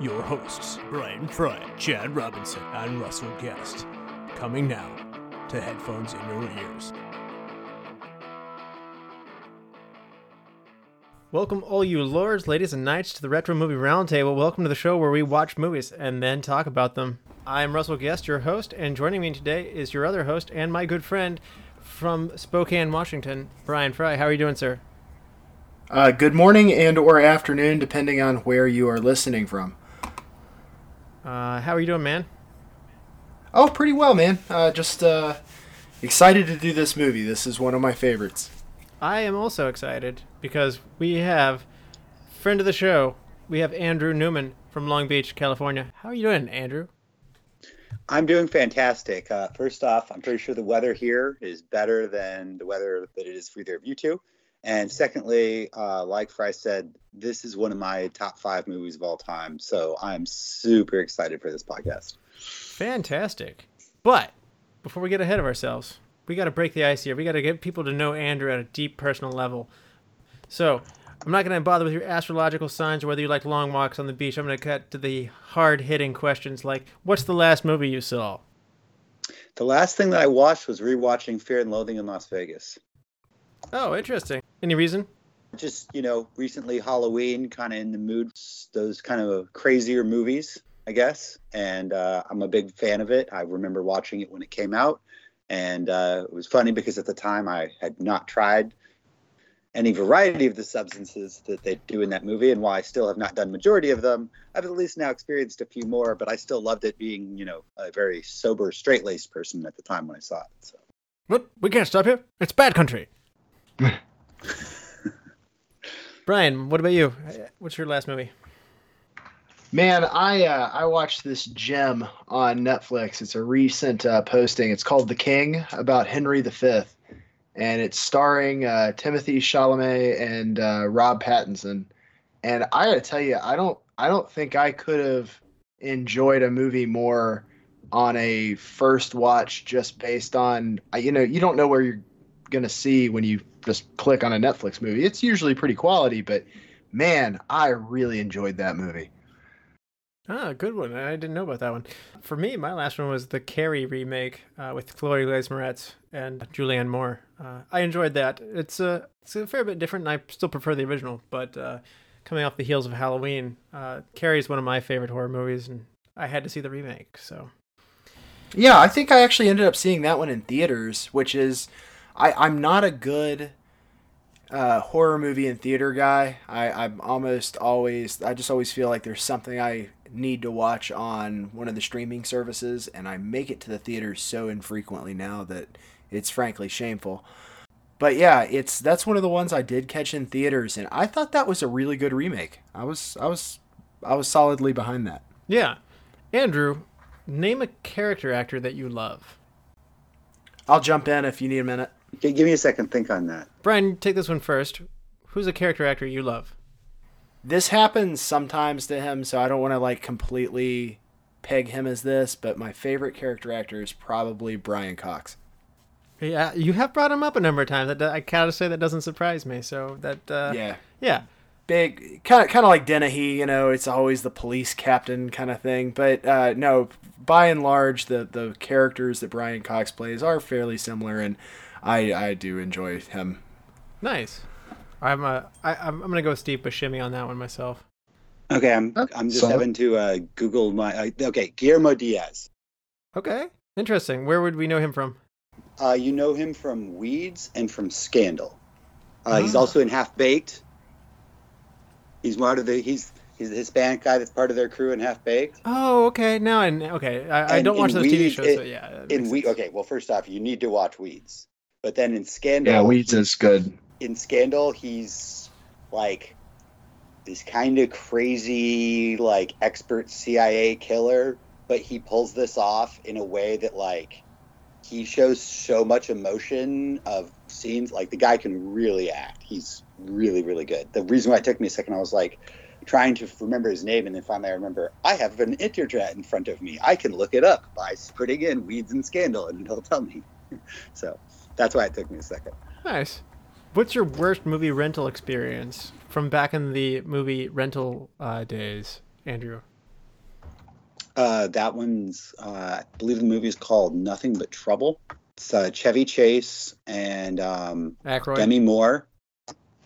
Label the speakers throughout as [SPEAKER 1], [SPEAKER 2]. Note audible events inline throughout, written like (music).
[SPEAKER 1] your hosts, Brian Fry, Chad Robinson, and Russell Guest. Coming now to headphones in your ears.
[SPEAKER 2] Welcome, all you lords, ladies, and knights, to the Retro Movie Roundtable. Welcome to the show where we watch movies and then talk about them. I'm Russell Guest, your host, and joining me today is your other host and my good friend from Spokane, Washington, Brian Fry. How are you doing, sir?
[SPEAKER 3] Uh, good morning and or afternoon, depending on where you are listening from.
[SPEAKER 2] Uh, how are you doing, man?
[SPEAKER 3] Oh, pretty well, man. Uh, just uh, excited to do this movie. This is one of my favorites.
[SPEAKER 2] I am also excited because we have friend of the show. We have Andrew Newman from Long Beach, California. How are you doing, Andrew?
[SPEAKER 4] I'm doing fantastic. Uh, first off, I'm pretty sure the weather here is better than the weather that it is for either of you two. And secondly, uh, like Fry said, this is one of my top five movies of all time. So I'm super excited for this podcast.
[SPEAKER 2] Fantastic. But before we get ahead of ourselves, we got to break the ice here. We got to get people to know Andrew at a deep personal level. So I'm not going to bother with your astrological signs or whether you like long walks on the beach. I'm going to cut to the hard hitting questions like what's the last movie you saw?
[SPEAKER 4] The last thing that I watched was rewatching Fear and Loathing in Las Vegas.
[SPEAKER 2] Oh, interesting. Any reason?
[SPEAKER 4] Just, you know, recently Halloween, kind of in the mood, those kind of crazier movies, I guess. And uh, I'm a big fan of it. I remember watching it when it came out. And uh, it was funny because at the time I had not tried any variety of the substances that they do in that movie. And while I still have not done majority of them, I've at least now experienced a few more. But I still loved it being, you know, a very sober, straight laced person at the time when I saw it. So.
[SPEAKER 2] What? We can't stop here. It's bad country. (laughs) Brian, what about you? What's your last movie?
[SPEAKER 3] Man, I uh, I watched this gem on Netflix. It's a recent uh, posting. It's called The King about Henry V, and it's starring uh, Timothée Chalamet and uh, Rob Pattinson. And I gotta tell you, I don't I don't think I could have enjoyed a movie more on a first watch just based on you know you don't know where you're gonna see when you just click on a Netflix movie. It's usually pretty quality, but man, I really enjoyed that movie.
[SPEAKER 2] Ah, good one. I didn't know about that one. For me, my last one was the Carrie remake uh, with Chloe Grace Moretz and Julianne Moore. Uh, I enjoyed that. It's a it's a fair bit different, and I still prefer the original. But uh, coming off the heels of Halloween, uh, Carrie is one of my favorite horror movies, and I had to see the remake. So,
[SPEAKER 3] yeah, I think I actually ended up seeing that one in theaters, which is I I'm not a good uh, horror movie and theater guy. I, I'm almost always, I just always feel like there's something I need to watch on one of the streaming services, and I make it to the theaters so infrequently now that it's frankly shameful. But yeah, it's that's one of the ones I did catch in theaters, and I thought that was a really good remake. I was, I was, I was solidly behind that.
[SPEAKER 2] Yeah, Andrew, name a character actor that you love.
[SPEAKER 3] I'll jump in if you need a minute.
[SPEAKER 4] Okay, give me a second. Think on that.
[SPEAKER 2] Brian, take this one first. Who's a character actor you love?
[SPEAKER 3] This happens sometimes to him, so I don't want to like completely peg him as this, but my favorite character actor is probably Brian Cox.
[SPEAKER 2] Yeah, you have brought him up a number of times. That I gotta say that doesn't surprise me. So that uh,
[SPEAKER 3] yeah,
[SPEAKER 2] yeah,
[SPEAKER 3] big kind of kind of like Dennehy. You know, it's always the police captain kind of thing. But uh, no, by and large, the the characters that Brian Cox plays are fairly similar, and I I do enjoy him.
[SPEAKER 2] Nice. I'm uh, I, I'm I'm gonna go Steve Buscemi on that one myself.
[SPEAKER 4] Okay, I'm I'm just having to uh, Google my uh, okay Guillermo Diaz.
[SPEAKER 2] Okay, interesting. Where would we know him from?
[SPEAKER 4] Uh, you know him from Weeds and from Scandal. Uh, He's also in Half Baked. He's one of the he's he's the Hispanic guy that's part of their crew in Half Baked.
[SPEAKER 2] Oh, okay. Now I okay. I, I don't watch those TV shows,
[SPEAKER 4] it,
[SPEAKER 2] so yeah.
[SPEAKER 4] In we okay. Well, first off, you need to watch Weeds. But then in Scandal,
[SPEAKER 3] yeah, Weeds is good.
[SPEAKER 4] In Scandal, he's like this kind of crazy like expert CIA killer, but he pulls this off in a way that like he shows so much emotion of scenes. Like the guy can really act. He's really really good. The reason why it took me a second, I was like trying to remember his name, and then finally I remember I have an internet in front of me. I can look it up by putting in Weeds and Scandal, and it'll tell me. (laughs) so that's why it took me a second.
[SPEAKER 2] Nice. What's your worst movie rental experience from back in the movie rental uh, days, Andrew?
[SPEAKER 4] Uh, that one's, uh, I believe the movie is called Nothing But Trouble. It's uh, Chevy Chase and um,
[SPEAKER 2] Aykroyd.
[SPEAKER 4] Demi Moore,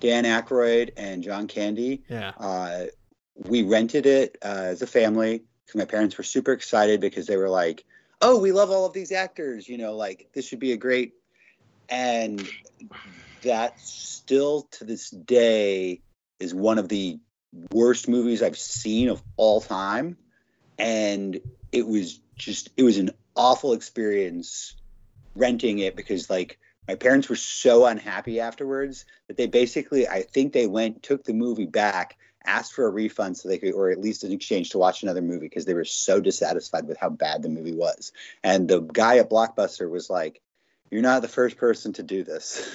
[SPEAKER 4] Dan Aykroyd, and John Candy.
[SPEAKER 2] Yeah.
[SPEAKER 4] Uh, we rented it uh, as a family because my parents were super excited because they were like, "Oh, we love all of these actors. You know, like this should be a great." And that still to this day is one of the worst movies I've seen of all time. And it was just, it was an awful experience renting it because, like, my parents were so unhappy afterwards that they basically, I think they went, took the movie back, asked for a refund so they could, or at least an exchange to watch another movie because they were so dissatisfied with how bad the movie was. And the guy at Blockbuster was like, You're not the first person to do this.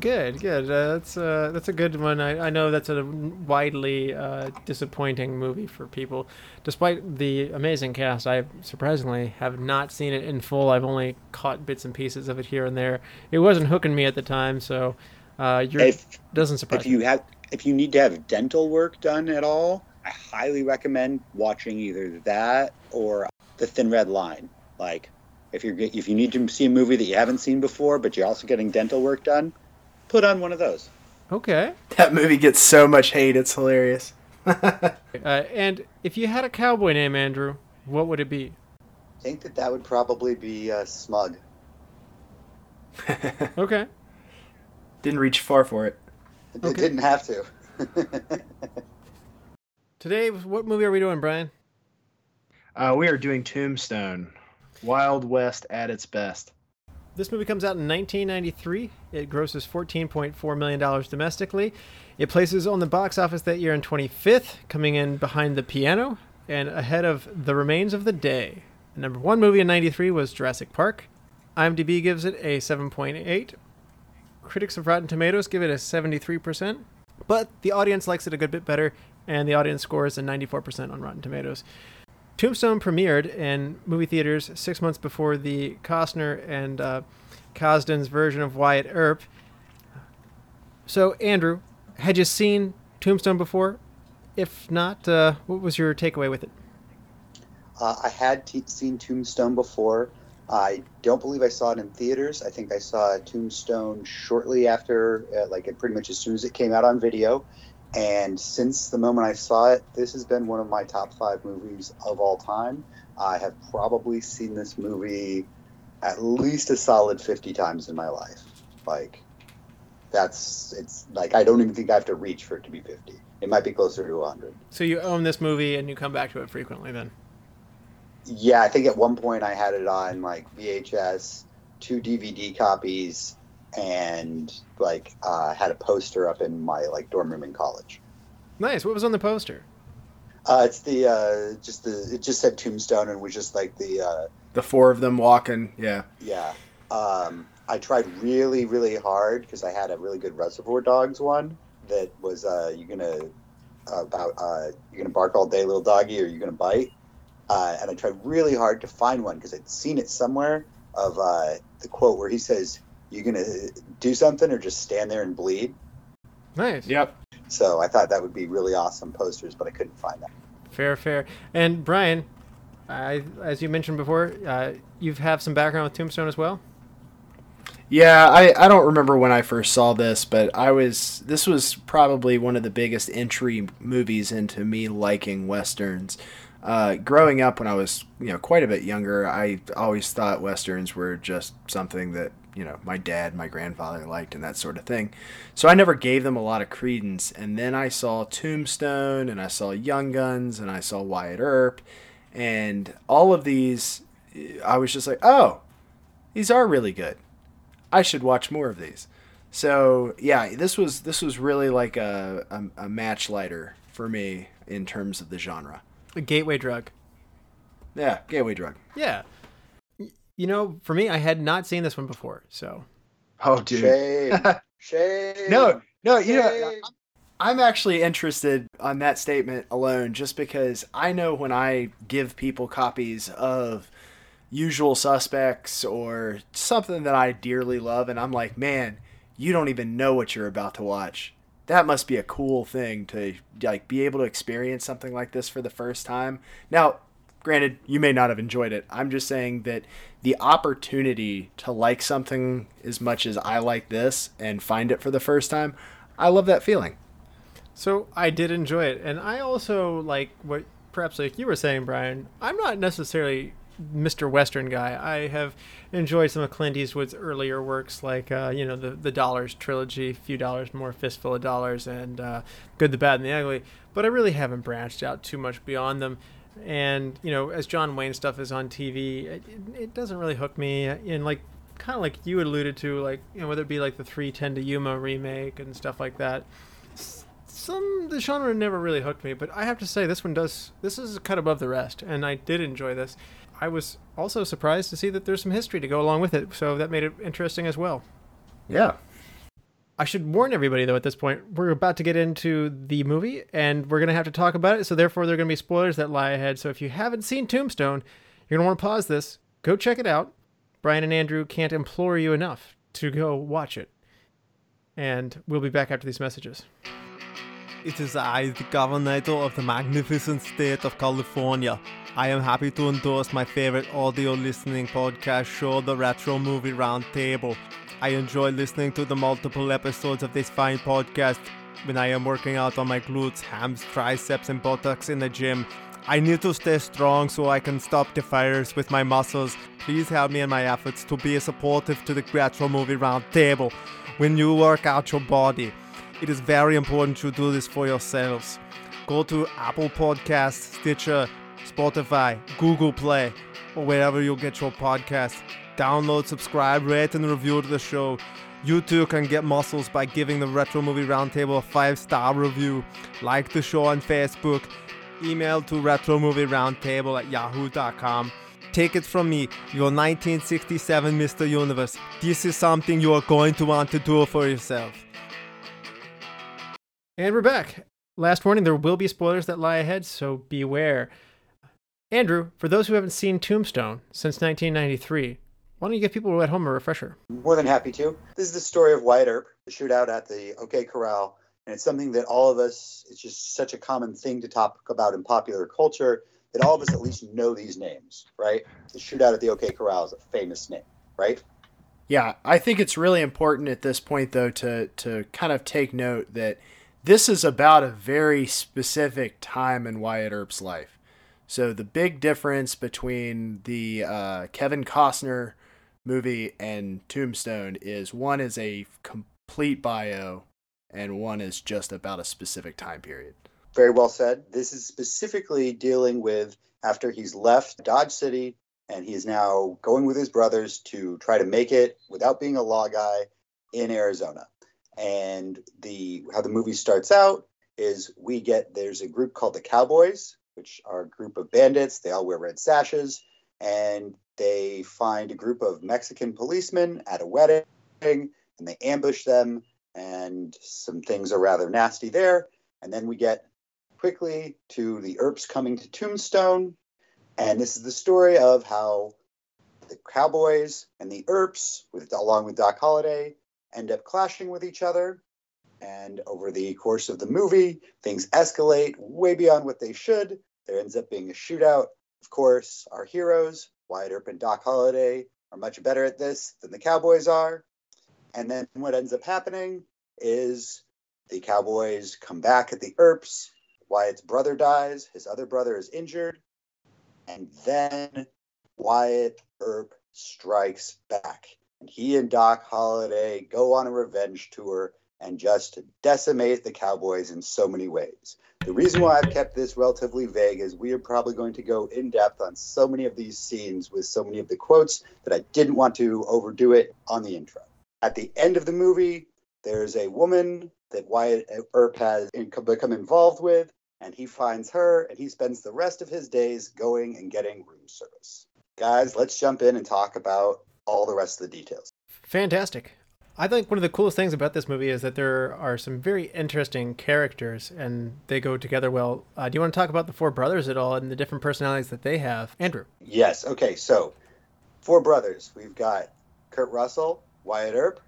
[SPEAKER 2] Good, good. Uh, that's uh, that's a good one. I, I know that's a widely uh, disappointing movie for people, despite the amazing cast. I surprisingly have not seen it in full. I've only caught bits and pieces of it here and there. It wasn't hooking me at the time, so uh, you're,
[SPEAKER 4] if,
[SPEAKER 2] doesn't surprise
[SPEAKER 4] if you have if you need to have dental work done at all, I highly recommend watching either that or The Thin Red Line. Like if you're if you need to see a movie that you haven't seen before, but you're also getting dental work done, put on one of those.
[SPEAKER 2] Okay.
[SPEAKER 3] That movie gets so much hate. It's hilarious. (laughs)
[SPEAKER 2] Uh, and if you had a cowboy name, Andrew, what would it be?
[SPEAKER 4] I think that that would probably be uh, Smug. (laughs)
[SPEAKER 2] Okay.
[SPEAKER 3] Didn't reach far for it.
[SPEAKER 4] It
[SPEAKER 2] Okay.
[SPEAKER 4] didn't have to. (laughs)
[SPEAKER 2] Today, what movie are we doing, Brian?
[SPEAKER 3] Uh, we are doing Tombstone. Wild West at its best.
[SPEAKER 2] This movie comes out in 1993. It grosses $14.4 million domestically. It places on the box office that year in 25th, coming in behind The Piano and ahead of The Remains of the Day. The number one movie in 93 was Jurassic Park. IMDb gives it a 7.8. Critics of Rotten Tomatoes give it a 73%, but the audience likes it a good bit better, and the audience scores a 94% on Rotten Tomatoes. Tombstone premiered in movie theaters six months before the Costner and uh, version of Wyatt Earp. So, Andrew, had you seen Tombstone before? If not, uh, what was your takeaway with it?
[SPEAKER 4] Uh, I had t- seen Tombstone before. I don't believe I saw it in theaters. I think I saw Tombstone shortly after, uh, like pretty much as soon as it came out on video. And since the moment I saw it, this has been one of my top five movies of all time. I have probably seen this movie at least a solid 50 times in my life. Like, that's, it's like, I don't even think I have to reach for it to be 50. It might be closer to 100.
[SPEAKER 2] So, you own this movie and you come back to it frequently then?
[SPEAKER 4] Yeah, I think at one point I had it on like VHS, two DVD copies, and like uh, had a poster up in my like dorm room in college.
[SPEAKER 2] Nice. What was on the poster?
[SPEAKER 4] Uh, it's the uh, just the it just said Tombstone and was just like the uh,
[SPEAKER 3] The four of them walking. Yeah.
[SPEAKER 4] yeah. Um, I tried really really hard because I had a really good Reservoir Dogs one that was uh, you gonna about uh, you're gonna bark all day, little doggy, or you're gonna bite. Uh, and I tried really hard to find one because I'd seen it somewhere of uh, the quote where he says, "You gonna do something or just stand there and bleed?"
[SPEAKER 2] Nice.
[SPEAKER 3] Yep.
[SPEAKER 4] So I thought that would be really awesome posters, but I couldn't find that.
[SPEAKER 2] Fair, fair. And Brian, I, as you mentioned before, uh, you have some background with Tombstone as well.
[SPEAKER 3] Yeah, I, I don't remember when I first saw this, but I was this was probably one of the biggest entry movies into me liking westerns. Uh, growing up when I was you know quite a bit younger, I always thought westerns were just something that you know my dad, my grandfather liked, and that sort of thing. So I never gave them a lot of credence. And then I saw Tombstone, and I saw Young Guns, and I saw Wyatt Earp, and all of these, I was just like, oh, these are really good. I should watch more of these. So yeah, this was this was really like a, a, a match lighter for me in terms of the genre.
[SPEAKER 2] A gateway drug.
[SPEAKER 3] Yeah, gateway drug.
[SPEAKER 2] Yeah. Y- You know, for me, I had not seen this one before, so
[SPEAKER 3] Oh, dude.
[SPEAKER 4] Shame. (laughs) Shame.
[SPEAKER 3] No, no, you know, I'm actually interested on that statement alone just because I know when I give people copies of Usual Suspects or something that I dearly love, and I'm like, man, you don't even know what you're about to watch. That must be a cool thing to like be able to experience something like this for the first time. Now, granted, you may not have enjoyed it. I'm just saying that the opportunity to like something as much as I like this and find it for the first time, I love that feeling.
[SPEAKER 2] So I did enjoy it, and I also like what perhaps like you were saying, Brian. I'm not necessarily Mr. Western guy. I have enjoyed some of Clint Eastwood's earlier works, like uh, you know the the Dollars trilogy, Few Dollars More, Fistful of Dollars, and uh, Good, the Bad, and the Ugly. But I really haven't branched out too much beyond them. And you know, as John Wayne stuff is on TV, it, it doesn't really hook me. And like kind of like you alluded to, like you know whether it be like the 310 to Yuma remake and stuff like that some the genre never really hooked me, but I have to say this one does. This is cut above the rest, and I did enjoy this. I was also surprised to see that there's some history to go along with it, so that made it interesting as well.
[SPEAKER 3] Yeah.
[SPEAKER 2] I should warn everybody though at this point, we're about to get into the movie and we're going to have to talk about it, so therefore there are going to be spoilers that lie ahead. So if you haven't seen Tombstone, you're going to want to pause this, go check it out. Brian and Andrew can't implore you enough to go watch it. And we'll be back after these messages.
[SPEAKER 5] It is I, the governor of the magnificent state of California. I am happy to endorse my favorite audio listening podcast show, The Retro Movie Roundtable. I enjoy listening to the multiple episodes of this fine podcast when I am working out on my glutes, hams, triceps, and buttocks in the gym. I need to stay strong so I can stop the fires with my muscles. Please help me in my efforts to be supportive to the Retro Movie Roundtable when you work out your body. It is very important to do this for yourselves. Go to Apple Podcasts, Stitcher, Spotify, Google Play, or wherever you get your podcasts. Download, subscribe, rate, and review the show. You too can get muscles by giving the Retro Movie Roundtable a five star review. Like the show on Facebook. Email to Retro Movie Roundtable at yahoo.com. Take it from me, your 1967 Mr. Universe. This is something you are going to want to do for yourself.
[SPEAKER 2] And we're back. Last warning there will be spoilers that lie ahead, so beware. Andrew, for those who haven't seen Tombstone since 1993, why don't you give people at home a refresher?
[SPEAKER 4] More than happy to. This is the story of Wyatt Earp, the shootout at the OK Corral. And it's something that all of us, it's just such a common thing to talk about in popular culture that all of us at least know these names, right? The shootout at the OK Corral is a famous name, right?
[SPEAKER 3] Yeah, I think it's really important at this point though to to kind of take note that this is about a very specific time in Wyatt Earp's life. So the big difference between the uh, Kevin Costner movie and Tombstone is one is a complete bio and one is just about a specific time period.
[SPEAKER 4] Very well said. This is specifically dealing with after he's left Dodge City and he is now going with his brothers to try to make it without being a law guy in Arizona. And the how the movie starts out is we get there's a group called the Cowboys, which are a group of bandits. They all wear red sashes, and they find a group of Mexican policemen at a wedding, and they ambush them, and some things are rather nasty there. And then we get quickly to the Earps coming to Tombstone, and this is the story of how the Cowboys and the Earps, with along with Doc Holliday, end up clashing with each other. And over the course of the movie, things escalate way beyond what they should. There ends up being a shootout. Of course, our heroes, Wyatt Earp and Doc Holliday, are much better at this than the Cowboys are. And then what ends up happening is the Cowboys come back at the Earps. Wyatt's brother dies, his other brother is injured. And then Wyatt Earp strikes back. And he and Doc Holliday go on a revenge tour and just to decimate the Cowboys in so many ways. The reason why I've kept this relatively vague is we are probably going to go in depth on so many of these scenes with so many of the quotes that I didn't want to overdo it on the intro. At the end of the movie, there's a woman that Wyatt Earp has become involved with, and he finds her, and he spends the rest of his days going and getting room service. Guys, let's jump in and talk about all the rest of the details.
[SPEAKER 2] Fantastic. I think one of the coolest things about this movie is that there are some very interesting characters and they go together well. Uh, do you want to talk about the four brothers at all and the different personalities that they have? Andrew.
[SPEAKER 4] Yes. Okay. So, four brothers. We've got Kurt Russell, Wyatt Earp.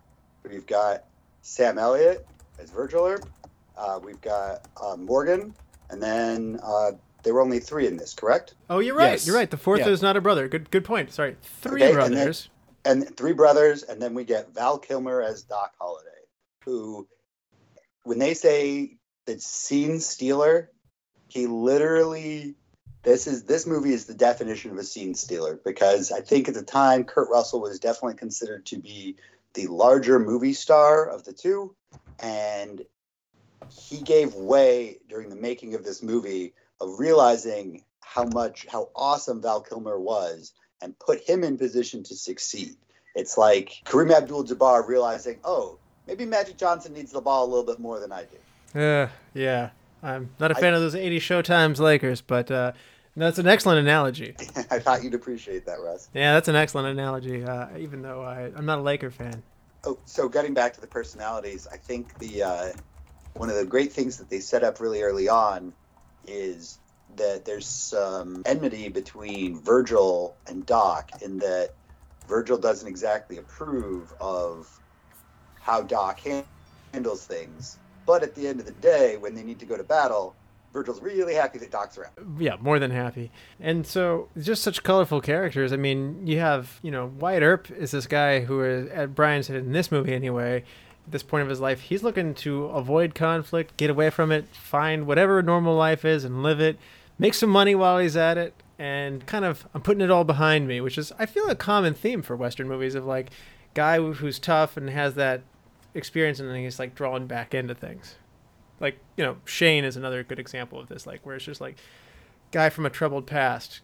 [SPEAKER 4] We've got Sam Elliott as Virgil Earp. Uh, we've got uh, Morgan, and then uh, there were only three in this, correct?
[SPEAKER 2] Oh, you're right.
[SPEAKER 3] Yes.
[SPEAKER 2] You're right. The fourth
[SPEAKER 3] Yeah.
[SPEAKER 2] is not a brother. Good good point. Sorry. Three
[SPEAKER 4] Okay, and then-
[SPEAKER 2] brothers.
[SPEAKER 4] And three brothers, and then we get Val Kilmer as Doc Holliday, who, when they say the scene stealer, he literally this is this movie is the definition of a scene stealer because I think at the time Kurt Russell was definitely considered to be the larger movie star of the two, and he gave way during the making of this movie of realizing how much how awesome Val Kilmer was and put him in position to succeed. It's like Kareem Abdul-Jabbar realizing, oh, maybe Magic Johnson needs the ball a little bit more than I do.
[SPEAKER 2] Uh, yeah. I'm not a fan of those 80 Showtimes Lakers, but uh, that's an excellent analogy. (laughs)
[SPEAKER 4] I thought you'd appreciate that, Russ.
[SPEAKER 2] Yeah, that's an excellent analogy, uh, even though I, I'm not a Laker fan.
[SPEAKER 4] Oh, so getting back to the personalities, I think the uh, one of the great things that they set up really early on is that there's some enmity between Virgil and Doc in that Virgil doesn't exactly approve of how Doc han- handles things. But at the end of the day, when they need to go to battle, Virgil's really happy that Doc's around.
[SPEAKER 2] Yeah, more than happy. And so, just such colorful characters. I mean, you have, you know, Wyatt Earp is this guy who is, at Brian said in this movie anyway, at this point of his life, he's looking to avoid conflict, get away from it, find whatever normal life is and live it, make some money while he's at it, and kind of, I'm putting it all behind me, which is, I feel, a common theme for Western movies of like, guy who's tough and has that experience and then he's like drawn back into things. Like, you know, Shane is another good example of this, like, where it's just like, guy from a troubled past,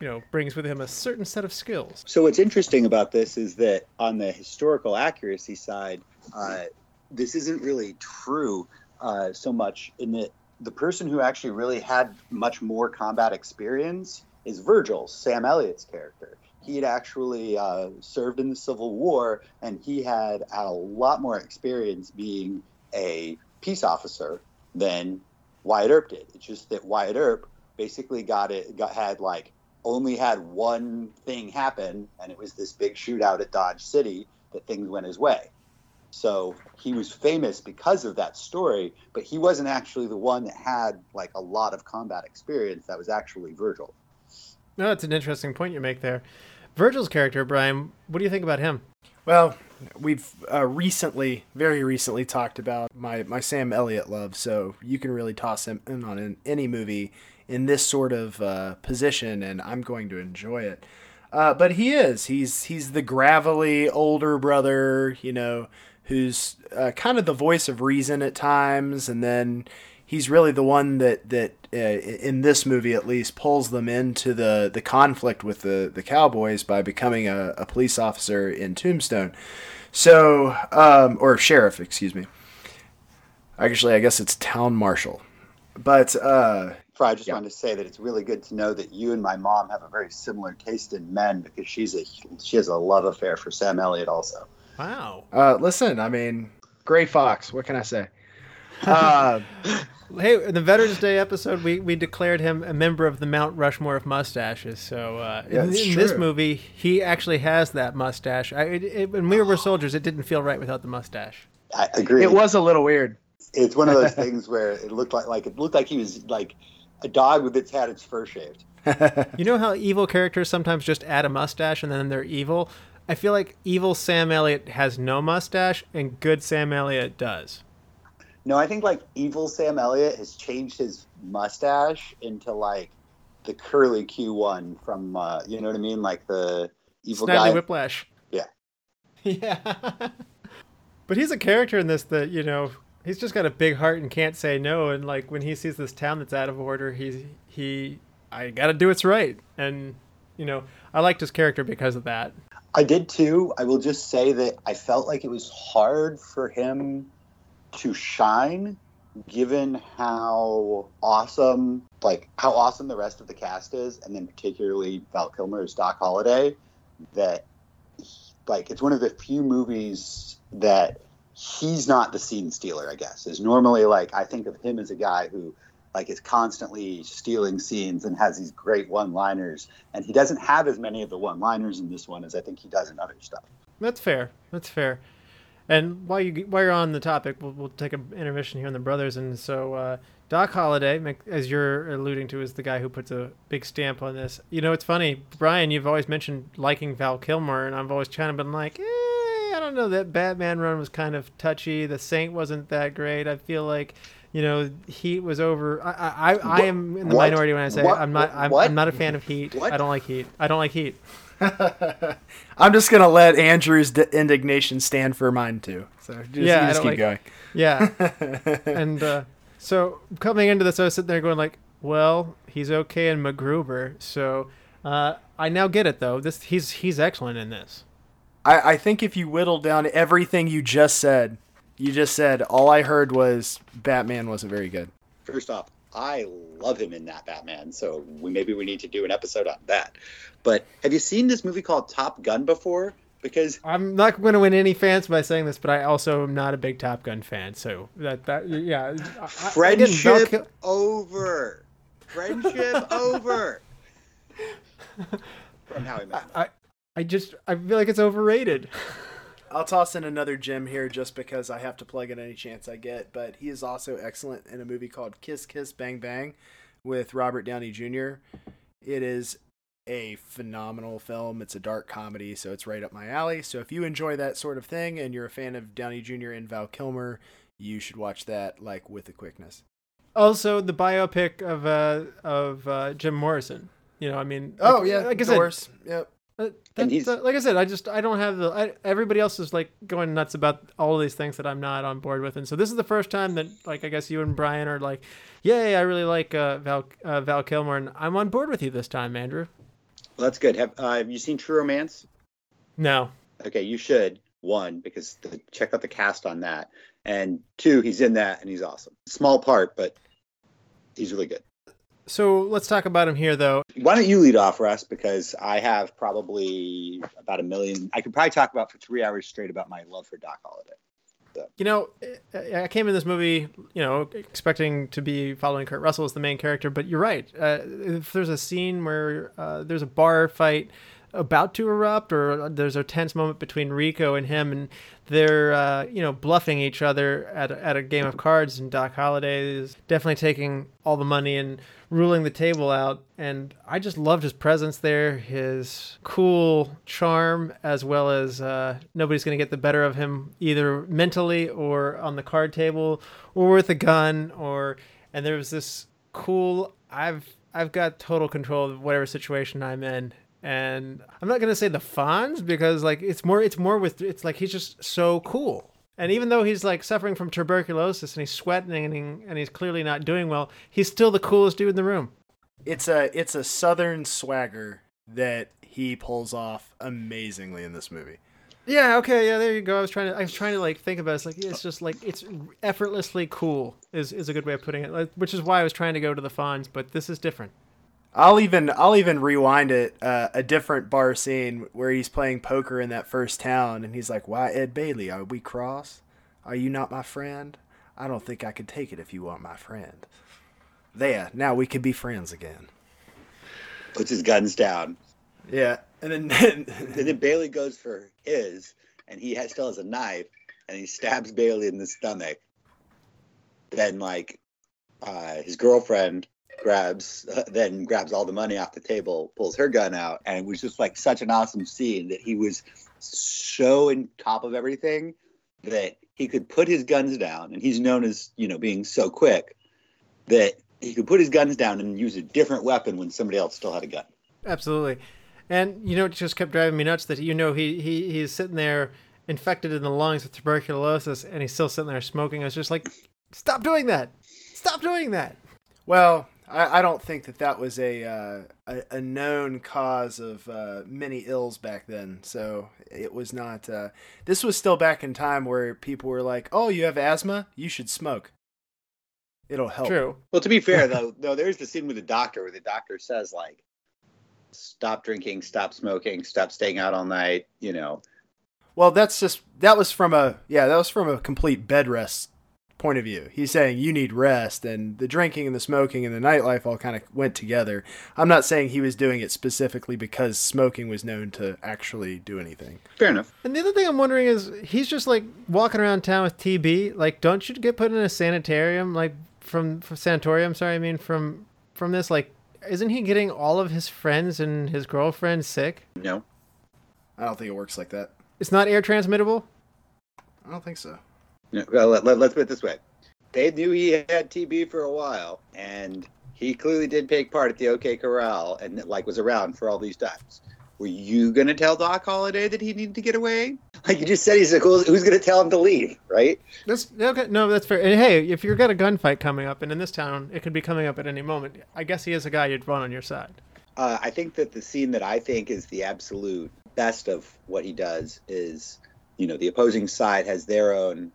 [SPEAKER 2] you know, brings with him a certain set of skills.
[SPEAKER 4] So what's interesting about this is that on the historical accuracy side, uh, this isn't really true uh, so much in that the person who actually really had much more combat experience is Virgil, Sam Elliott's character. He had actually uh, served in the Civil War, and he had a lot more experience being a peace officer than Wyatt Earp did. It's just that Wyatt Earp basically got it, got had like only had one thing happen, and it was this big shootout at Dodge City that things went his way. So he was famous because of that story, but he wasn't actually the one that had like a lot of combat experience. That was actually Virgil.
[SPEAKER 2] No, that's an interesting point you make there. Virgil's character, Brian, what do you think about him?
[SPEAKER 3] Well, we've uh, recently, very recently, talked about my, my Sam Elliott love, so you can really toss him in on in any movie in this sort of uh, position, and I'm going to enjoy it. Uh, but he is. He's he's the gravelly older brother, you know, who's uh, kind of the voice of reason at times, and then he's really the one that that uh, in this movie at least pulls them into the the conflict with the the cowboys by becoming a, a police officer in Tombstone. So, um, or sheriff, excuse me. Actually, I guess it's town marshal. But uh,
[SPEAKER 4] I just
[SPEAKER 3] Yeah.
[SPEAKER 4] wanted to say that it's really good to know that you and my mom have a very similar taste in men because she's a she has a love affair for Sam Elliott also.
[SPEAKER 2] Wow.
[SPEAKER 3] uh, listen, I mean, Gray Fox. What can I say? Uh, (laughs)
[SPEAKER 2] Hey, in the Veterans Day episode, we, we declared him a member of the Mount Rushmore of mustaches. So uh,
[SPEAKER 3] Yeah,
[SPEAKER 2] in, in this movie, he actually has that mustache. I, it, it, when we were soldiers, it didn't feel right without the mustache.
[SPEAKER 4] I agree.
[SPEAKER 3] it was a little weird.
[SPEAKER 4] It's one of those (laughs) things where it looked like like it looked like he was like a dog with its had its fur shaved. (laughs)
[SPEAKER 2] You know how evil characters sometimes just add a mustache and then they're evil? I feel like evil Sam Elliott has no mustache and good Sam Elliott does.
[SPEAKER 4] No, I think like evil Sam Elliott has changed his mustache into like the curly Q one from uh, you know what I mean, like the evil
[SPEAKER 2] Snidely
[SPEAKER 4] guy.
[SPEAKER 2] Whiplash.
[SPEAKER 4] Yeah. (laughs)
[SPEAKER 2] Yeah. but he's a character in this that, you know, he's just got a big heart and can't say no. And like when he sees this town that's out of order, he's, he, I got to do what's right. And, you know, I liked his character because of that.
[SPEAKER 4] I did too. I will just say that I felt like it was hard for him to shine given how awesome like how awesome the rest of the cast is and then particularly val kilmer as doc holliday that like it's one of the few movies that he's not the scene stealer i guess is normally like i think of him as a guy who like is constantly stealing scenes and has these great one liners and he doesn't have as many of the one liners in this one as i think he does in other stuff
[SPEAKER 2] That's fair. That's fair. And while you while you're on the topic, we'll, we'll take an intermission here on the brothers. And so uh, Doc Holliday, as you're alluding to, is the guy who puts a big stamp on this. You know, it's funny, Brian. You've always mentioned liking Val Kilmer, and I've always kind of been like, eh, I don't know. That Batman run was kind of touchy. The Saint wasn't that great. I feel like. You know, Heat was over. I I, I, I am in the
[SPEAKER 4] What?
[SPEAKER 2] minority when I say
[SPEAKER 4] What?
[SPEAKER 2] I'm not. I'm, I'm not a fan of Heat.
[SPEAKER 4] What?
[SPEAKER 2] I don't like Heat. I don't like Heat. (laughs)
[SPEAKER 3] I'm just gonna let Andrew's d- indignation stand for mine too. So just,
[SPEAKER 2] Yeah,
[SPEAKER 3] you
[SPEAKER 2] I
[SPEAKER 3] just keep
[SPEAKER 2] like-
[SPEAKER 3] going. (laughs)
[SPEAKER 2] Yeah. (laughs) and uh, so coming into this, I was sitting there going like, "Well, he's okay in MacGruber." So uh, I now get it though. This he's he's excellent in this.
[SPEAKER 3] I, I think if you whittle down everything you just said, you just said all I heard was Batman wasn't very good.
[SPEAKER 4] First off, I love him in that Batman, so we maybe we need to do an episode on that. But have you seen this movie called Top Gun before? Because
[SPEAKER 2] I'm not going to win any fans by saying this, but I also am not a big Top Gun fan. So that that yeah, I- I- again, Val
[SPEAKER 4] friendship over, friendship (laughs) over. From how he met.
[SPEAKER 2] I I just I feel like it's overrated. (laughs)
[SPEAKER 3] I'll toss in another gem here just because I have to plug in any chance I get, but he is also excellent in a movie called Kiss Kiss Bang Bang with Robert Downey Jr. It is a phenomenal film. It's a dark comedy, so it's right up my alley. So if you enjoy that sort of thing and you're a fan of Downey Jr. and Val Kilmer, you should watch that like with a quickness.
[SPEAKER 2] Also, the biopic of uh of uh, Jim Morrison. You know, I mean,
[SPEAKER 3] Oh yeah,
[SPEAKER 2] like I said.
[SPEAKER 3] Yep.
[SPEAKER 2] Uh,
[SPEAKER 4] And
[SPEAKER 2] that-
[SPEAKER 4] he's-
[SPEAKER 2] that- like I said, I just I don't have the. I, everybody else is like going nuts about all of these things that I'm not on board with, and so this is the first time that like I guess you and Brian are like, yay, I really like uh, Val uh, Val Kilmer, and I'm on board with you this time, Andrew.
[SPEAKER 4] Well, that's good. Have uh, have you seen True Romance?
[SPEAKER 2] No,
[SPEAKER 4] Okay, you should. One, because the, check out the cast on that, and two, he's in that and he's awesome. Small part, but he's really good.
[SPEAKER 2] So let's talk about him here, though.
[SPEAKER 4] Why don't you lead off, Russ? Because I have probably about a million. I could probably talk about for three hours straight about my love for Doc Holliday.
[SPEAKER 2] You know, I I came in this movie, you know, expecting to be following Kurt Russell as the main character, but you're right. Uh, if there's a scene where uh, there's a bar fight about to erupt, or there's a tense moment between Rico and him, and they're, uh, you know, bluffing each other at a, at a game of cards, and Doc Holliday is definitely taking all the money and ruling the table out. And I just loved his presence there, his cool charm, as well as uh, nobody's going to get the better of him either mentally or on the card table or with a gun. Or and there was this cool. I've I've got total control of whatever situation I'm in. And I'm not gonna say the Fonz because like it's more it's more with it's like he's just so cool. And even though he's like suffering from tuberculosis and he's sweating and, he, and he's clearly not doing well, he's still the coolest dude in the room.
[SPEAKER 3] It's a it's a southern swagger that he pulls off amazingly in this movie.
[SPEAKER 2] Yeah, okay, yeah, there you go. I was trying to I was trying to like think about it. It's like it's just like it's effortlessly cool is is a good way of putting it. Like, which is why I was trying to go to the Fonz, but this is different.
[SPEAKER 3] I'll even I'll even rewind it uh, a different bar scene where he's playing poker in that first town and he's like, "Why Ed Bailey? Are we cross? Are you not my friend? I don't think I could take it if you weren't my friend." There, now we can be friends again.
[SPEAKER 4] Puts his guns down,
[SPEAKER 3] Yeah, and then (laughs)
[SPEAKER 4] and then Bailey goes for his, and he has, still has a knife, and he stabs Bailey in the stomach. Then, like, uh, his girlfriend grabs, then grabs all the money off the table, pulls her gun out, and it was just like such an awesome scene that he was so in top of everything that he could put his guns down, and he's known as you know being so quick that he could put his guns down and use a different weapon when somebody else still had a gun.
[SPEAKER 2] Absolutely. And you know, it just kept driving me nuts that you know he he he's sitting there infected in the lungs with tuberculosis, and he's still sitting there smoking. I was just like, stop doing that! Stop doing that!
[SPEAKER 3] well, I, I don't think that that was a uh, a, a known cause of uh, many ills back then. So it was not. Uh, this was still back in time where people were like, "Oh, you have asthma? You should smoke. It'll help."
[SPEAKER 2] True.
[SPEAKER 4] Well, to be fair (laughs) though, though there's the scene with the doctor where the doctor says like, "Stop drinking, stop smoking, stop staying out all night." You know,
[SPEAKER 3] Well, that's just that was from a yeah that was from a complete bed rest point of view. He's saying you need rest, and the drinking and the smoking and the nightlife all kind of went together. I'm not saying he was doing it specifically because smoking was known to actually do anything.
[SPEAKER 4] fair enough.
[SPEAKER 2] And the other thing I'm wondering is he's just like walking around town with TB. Like, don't you get put in a sanitarium? Like from, from sanatorium? Sorry, I mean from from this. Like, isn't he getting all of his friends and his girlfriend sick?
[SPEAKER 4] No,
[SPEAKER 3] I don't think it works like that.
[SPEAKER 2] It's not air transmittable.
[SPEAKER 3] I don't think so.
[SPEAKER 4] No well, let, let, let's put it this way: they knew he had TB for a while, and he clearly did take part at the OK Corral and like was around for all these times. Were you gonna tell Doc Holliday that he needed to get away? (laughs) Like you just said, he's like, who's, who's gonna tell him to leave, right?
[SPEAKER 2] That's okay. No, that's fair. And hey, if you've got a gunfight coming up, and in this town it could be coming up at any moment, I guess he is a guy you'd want on your side.
[SPEAKER 4] Uh, I think that the scene that I think is the absolute best of what he does is, you know, the opposing side has their own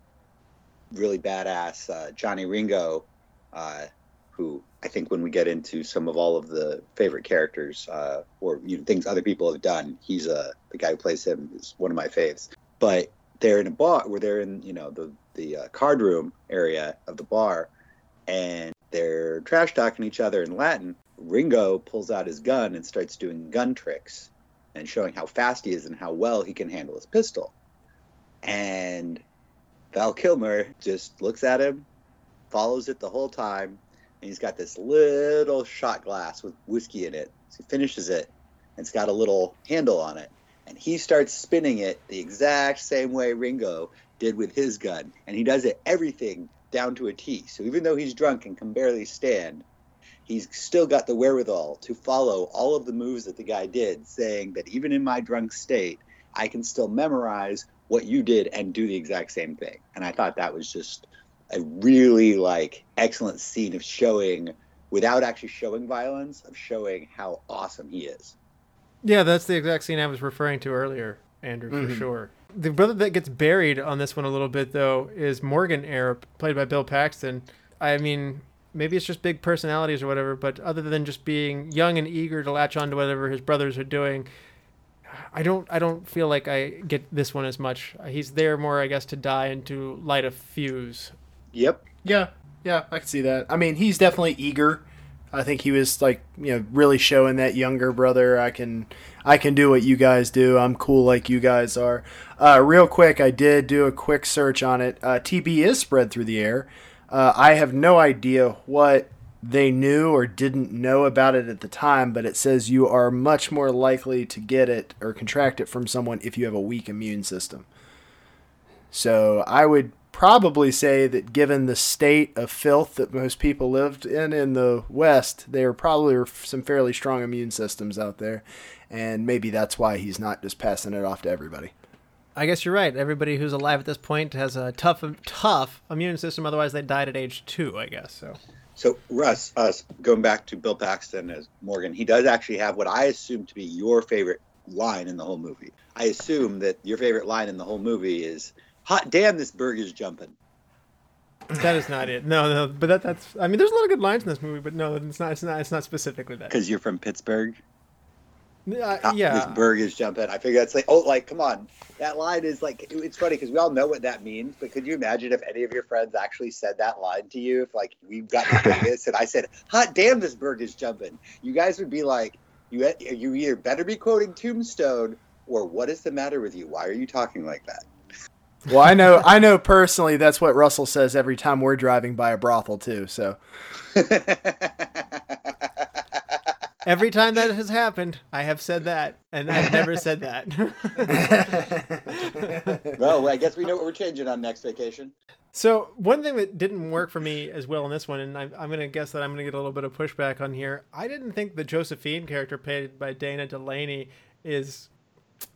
[SPEAKER 4] really badass uh, Johnny Ringo, uh, who I think when we get into some of all of the favorite characters uh, or you know, things other people have done, he's uh, the guy who plays him is one of my faves. But they're in a bar where they're in, you know, the the uh, card room area of the bar, and they're trash talking each other in Latin. Ringo pulls out his gun and starts doing gun tricks and showing how fast he is and how well he can handle his pistol. And Val Kilmer just looks at him, follows it the whole time, and he's got this little shot glass with whiskey in it. So he finishes it, and it's got a little handle on it. And he starts spinning it the exact same way Ringo did with his gun. And he does it everything down to a T. So even though he's drunk and can barely stand, he's still got the wherewithal to follow all of the moves that the guy did, saying that even in my drunk state, I can still memorize what you did and do the exact same thing. And I thought that was just a really like excellent scene of showing without actually showing violence, of showing how awesome he is.
[SPEAKER 2] Yeah, that's the exact scene I was referring to earlier, Andrew, for
[SPEAKER 3] Mhm.
[SPEAKER 2] sure. The brother that gets buried on this one a little bit, though, is Morgan Earp, played by Bill Paxton. I mean, maybe it's just big personalities or whatever, but other than just being young and eager to latch on to whatever his brothers are doing, I don't, I don't feel like I get this one as much. He's there more, I guess, to die and to light a fuse.
[SPEAKER 4] Yep.
[SPEAKER 3] Yeah, yeah, I can see that. I mean, he's definitely eager. I think he was like, you know, really showing that younger brother. I can, I can do what you guys do. I'm cool like you guys are. Uh, real quick, I did do a quick search on it. Uh, TB is spread through the air. Uh, I have no idea what they knew or didn't know about it at the time, but it says you are much more likely to get it or contract it from someone if you have a weak immune system. So I would probably say that given the state of filth that most people lived in in the West, there are probably some fairly strong immune systems out there, and maybe that's why he's not just passing it off to everybody.
[SPEAKER 2] I guess you're right. Everybody who's alive at this point has a tough, tough immune system. Otherwise, they died at age two. I guess so.
[SPEAKER 4] So Russ, us going back to Bill Paxton as Morgan, he does actually have what I assume to be your favorite line in the whole movie. I assume that your favorite line in the whole movie is "Hot damn, this burger's jumping."
[SPEAKER 2] That is not it. No, no. But that, that's. I mean, there's a lot of good lines in this movie, but no, it's not. It's not. It's not specifically that.
[SPEAKER 4] Because you're from Pittsburgh.
[SPEAKER 2] Uh,
[SPEAKER 4] "Hot,
[SPEAKER 2] yeah.
[SPEAKER 4] This burger's jumping. I figure that's like, oh, like, come on. That line is like, it's funny because we all know what that means. But could you imagine if any of your friends actually said that line to you? If like we got to Vegas and I said, "Hot damn, this Berg is jumping," you guys would be like, you you either better be quoting Tombstone or what is the matter with you? Why are you talking like that?
[SPEAKER 3] Well, I know, I know personally that's what Russell says every time we're driving by a brothel too. So (laughs)
[SPEAKER 2] Every time that has happened, I have said that, and I've never said that. (laughs)
[SPEAKER 4] well, I guess we know what we're changing on next vacation.
[SPEAKER 2] So one thing that didn't work for me as well in this one, and I'm, I'm going to guess that I'm going to get a little bit of pushback on here. I didn't think the Josephine character played by Dana Delany is,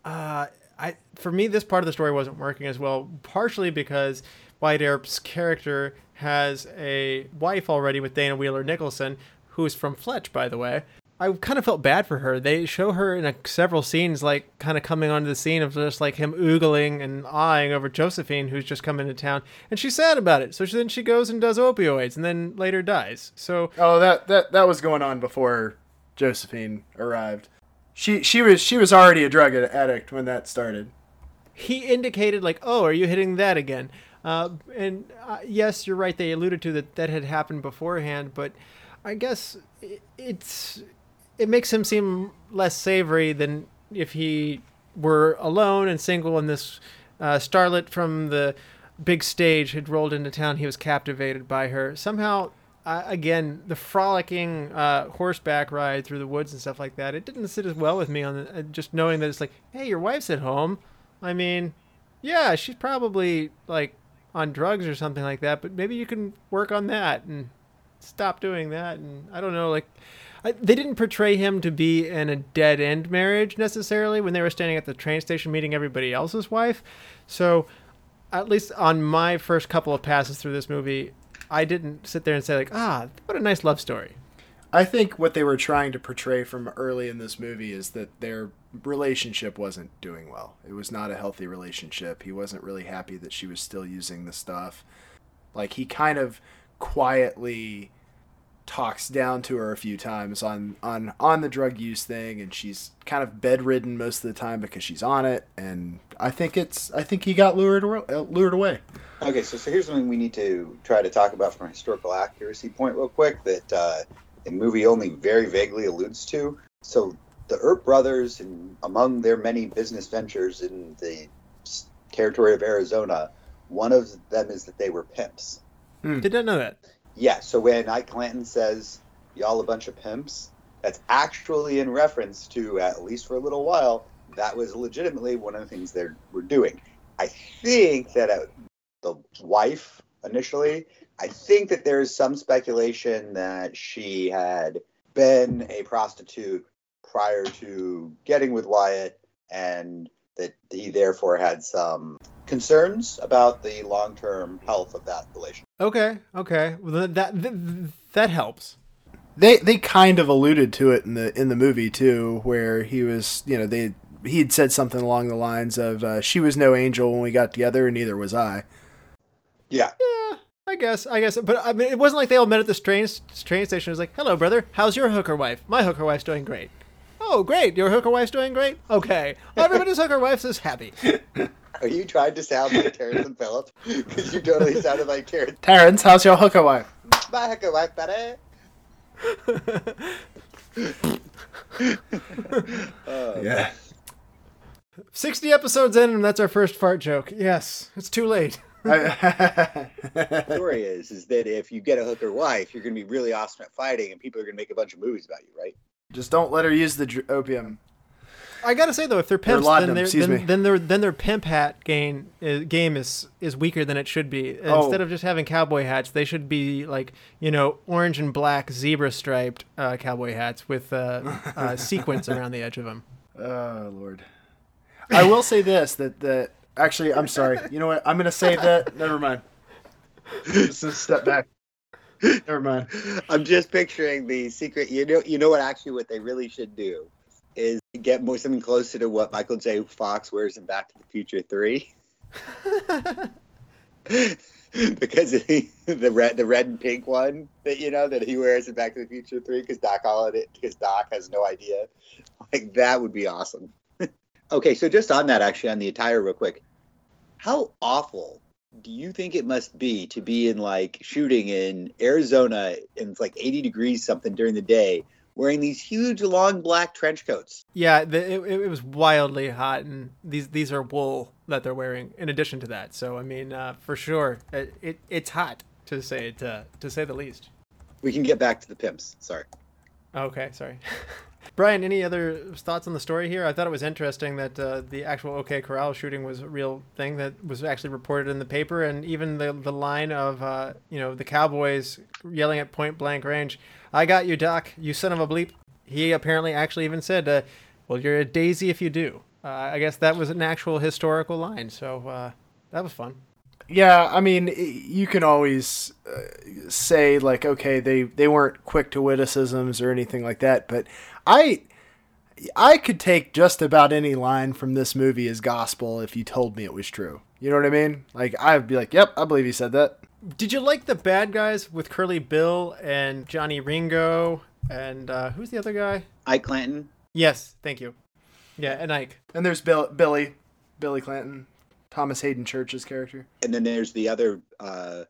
[SPEAKER 2] uh, I for me this part of the story wasn't working as well. Partially because Wyatt Earp's character has a wife already with Dana Wheeler Nicholson, who's from Fletch, by the way. I kind of felt bad for her. They show her in a, several scenes, like kind of coming onto the scene of just like him oogling and eyeing over Josephine, who's just come into town, and she's sad about it. So she, then she goes and does opioids, and then later dies. So
[SPEAKER 3] Oh, that that that was going on before Josephine arrived. She she was she was already a drug addict when that started.
[SPEAKER 2] he indicated like, "Oh, are you hitting that again?" Uh, and uh, yes, you're right. They alluded to that that had happened beforehand, but I guess it's it makes him seem less savory than if he were alone and single, and this uh, starlet from the big stage had rolled into town. He was captivated by her somehow. Uh, again, the frolicking uh, horseback ride through the woods and stuff like that. It didn't sit as well with me on the, uh, just knowing that it's like, hey, your wife's at home. I mean, yeah, she's probably like on drugs or something like that, but maybe you can work on that and stop doing that. And I don't know, like, I, they didn't portray him to be in a dead end marriage necessarily when they were standing at the train station meeting everybody else's wife. So, at least on my first couple of passes through this movie, I didn't sit there and say, like, ah, what a nice love story.
[SPEAKER 3] I think what they were trying to portray from early in this movie is that their relationship wasn't doing well. It was not a healthy relationship. He wasn't really happy that she was still using the stuff. Like he kind of quietly talks down to her a few times on on on the drug use thing and she's kind of bedridden most of the time because she's on it and I think it's I think he got lured uh, lured away.
[SPEAKER 4] Okay, so, so here's something we need to try to talk about from a historical accuracy point, real quick, that uh, the movie only very vaguely alludes to. So, the Earp brothers, and among their many business ventures in the territory of Arizona, one of them is that they were pimps.
[SPEAKER 2] Did not know that.
[SPEAKER 4] Yeah, so when Ike Clanton says, y'all a bunch of pimps, that's actually in reference to, at least for a little while, that was legitimately one of the things they were doing. I think that uh, the wife initially, I think that there is some speculation that she had been a prostitute prior to getting with Wyatt and that he therefore had some concerns about the long term health of that relationship.
[SPEAKER 2] Okay, okay. Well, that, that, that helps.
[SPEAKER 3] They they kind of alluded to it in the in the movie too, where he was you know they he had said something along the lines of uh, she was no angel when we got together, and neither was I.
[SPEAKER 4] Yeah.
[SPEAKER 2] Yeah, I guess, I guess. But I mean, it wasn't like they all met at the train train station. It was like, "Hello, brother. How's your hooker wife? My hooker wife's doing great." Oh, great. Your hooker wife's doing great. Okay. Everybody's hooker wife is happy.
[SPEAKER 4] Are (laughs) you trying to sound like Terrance and Phillip? Because you totally sounded like Terrance.
[SPEAKER 3] Terrance, how's your hooker wife?
[SPEAKER 4] My hooker wife, buddy. (laughs) Uh,
[SPEAKER 3] Yeah.
[SPEAKER 2] Sixty episodes in, and that's our first fart joke. Yes, it's too late.
[SPEAKER 4] The story is, is that if you get a hooker wife, you're going to be really awesome at fighting, and people are going to make a bunch of movies about you, right?
[SPEAKER 3] Just don't let her use the dr- opium.
[SPEAKER 2] I gotta say though, if they're pimps, then, their
[SPEAKER 3] excuse me.
[SPEAKER 2] then, then their then their pimp hat gain uh, game is is weaker than it should be.
[SPEAKER 3] Oh.
[SPEAKER 2] Instead of just having cowboy hats, they should be like you know orange and black zebra striped uh, cowboy hats with uh, uh, (laughs) sequins around the edge of them.
[SPEAKER 3] Oh Lord. I will say this that that actually I'm sorry. You know what? I'm gonna save that. Never mind. Just a step back. (laughs) Never mind.
[SPEAKER 4] I'm just picturing the secret. You know, you know what? Actually, what they really should do is get more something closer to what Michael J. Fox wears in Back to the Future Three. (laughs) because (laughs) he, the red, the red and pink one that you know that he wears in Back to the Future Three, because Doc Holliday, because Doc has no idea. Like that would be awesome. okay, so just on that, actually, on the attire, real quick, how awful do you think it must be to be in like shooting in Arizona and it's like 80 degrees something during the day, wearing these huge long black trench coats?
[SPEAKER 2] Yeah, the, it, it was wildly hot, and these these are wool that they're wearing. In addition to that, so I mean, uh, for sure, it, it it's hot to say it uh, to say the least.
[SPEAKER 4] We can get back to the pimps. Sorry.
[SPEAKER 2] Okay, sorry. (laughs) Brian, any other thoughts on the story here? I thought it was interesting that uh, the actual OK Corral shooting was a real thing that was actually reported in the paper, and even the the line of uh, you know the Cowboys yelling at point blank range, "I got you, Doc, you son of a bleep." He apparently actually even said, uh, "Well, you're a daisy if you do." Uh, I guess that was an actual historical line, so uh, that was fun.
[SPEAKER 3] Yeah, I mean, you can always uh, say like, okay, they they weren't quick to witticisms or anything like that, but I I could take just about any line from this movie as gospel if you told me it was true. You know what I mean? Like I'd be like, "Yep, I believe he said that."
[SPEAKER 2] Did you like the bad guys with Curly Bill and Johnny Ringo and uh, who's the other guy?
[SPEAKER 4] Ike Clanton.
[SPEAKER 2] Yes, thank you. Yeah, and Ike.
[SPEAKER 3] And there's Bill, Billy, Billy Clanton, Thomas Haden Church's character.
[SPEAKER 4] And then there's the other uh,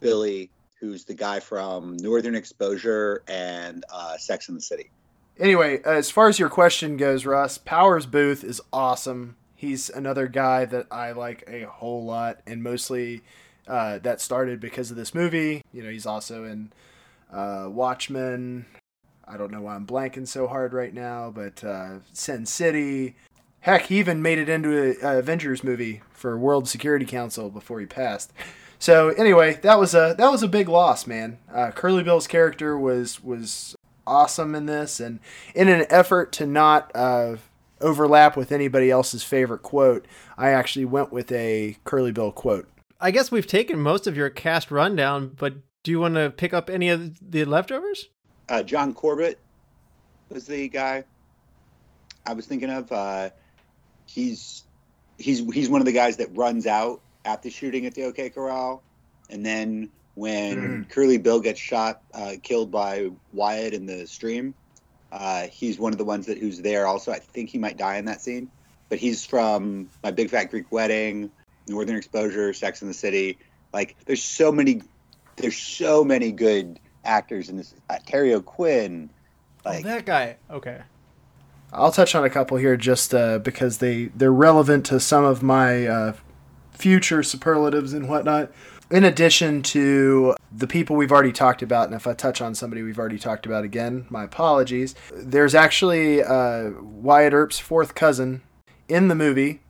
[SPEAKER 4] Billy, who's the guy from Northern Exposure and uh, Sex in the City.
[SPEAKER 3] Anyway, as far as your question goes, Russ, Powers Boothe is awesome. He's another guy that I like a whole lot, and mostly uh, that started because of this movie. You know, he's also in uh, Watchmen. I don't know why I'm blanking so hard right now, but uh, Sin City. Heck, he even made it into a, a Avengers movie for World Security Council before he passed. So anyway, that was a that was a big loss, man. Uh, Curly Bill's character was was awesome in this, and in an effort to not uh, overlap with anybody else's favorite quote, I actually went with a Curly Bill quote.
[SPEAKER 2] I guess we've taken most of your cast rundown, but do you want to pick up any of the leftovers?
[SPEAKER 4] Uh, John Corbett was the guy I was thinking of. Uh, he's he's he's one of the guys that runs out at the shooting at the OK Corral, and then when mm. Curly Bill gets shot, uh, killed by Wyatt in the stream. Uh, he's one of the ones that who's there. Also, I think he might die in that scene, but he's from My Big Fat Greek Wedding, Northern Exposure, Sex in the City. Like, there's so many, there's so many good actors in this. Uh, Terry O'Quinn,
[SPEAKER 2] oh, like oh, that guy. Okay.
[SPEAKER 3] I'll touch on a couple here just uh, because they they're relevant to some of my uh, future superlatives and whatnot in addition to the people we've already talked about, and if I touch on somebody we've already talked about again, my apologies. There's actually uh, Wyatt Earp's fourth cousin in the movie,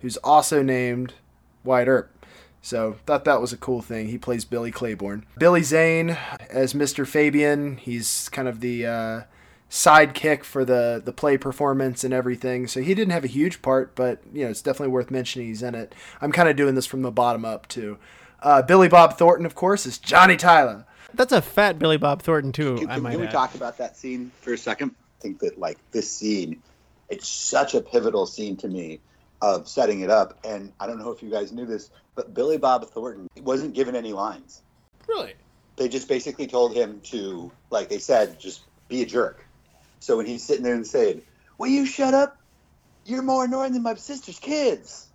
[SPEAKER 3] who's also named Wyatt Earp. So thought that was a cool thing. He plays Billy Claiborne. Billy Zane as Mr. Fabian. He's kind of the uh, sidekick for the the play performance and everything. So he didn't have a huge part, but you know it's definitely worth mentioning he's in it. I'm kind of doing this from the bottom up too. Uh, Billy Bob Thornton, of course, is Johnny Tyler.
[SPEAKER 2] That's a fat Billy Bob Thornton too.
[SPEAKER 4] Can,
[SPEAKER 2] I might
[SPEAKER 4] can we
[SPEAKER 2] add.
[SPEAKER 4] talk about that scene for a second? I think that like this scene, it's such a pivotal scene to me of setting it up. And I don't know if you guys knew this, but Billy Bob Thornton wasn't given any lines.
[SPEAKER 2] Really?
[SPEAKER 4] They just basically told him to, like they said, just be a jerk. So when he's sitting there and saying, "Will you shut up? You're more annoying than my sister's kids."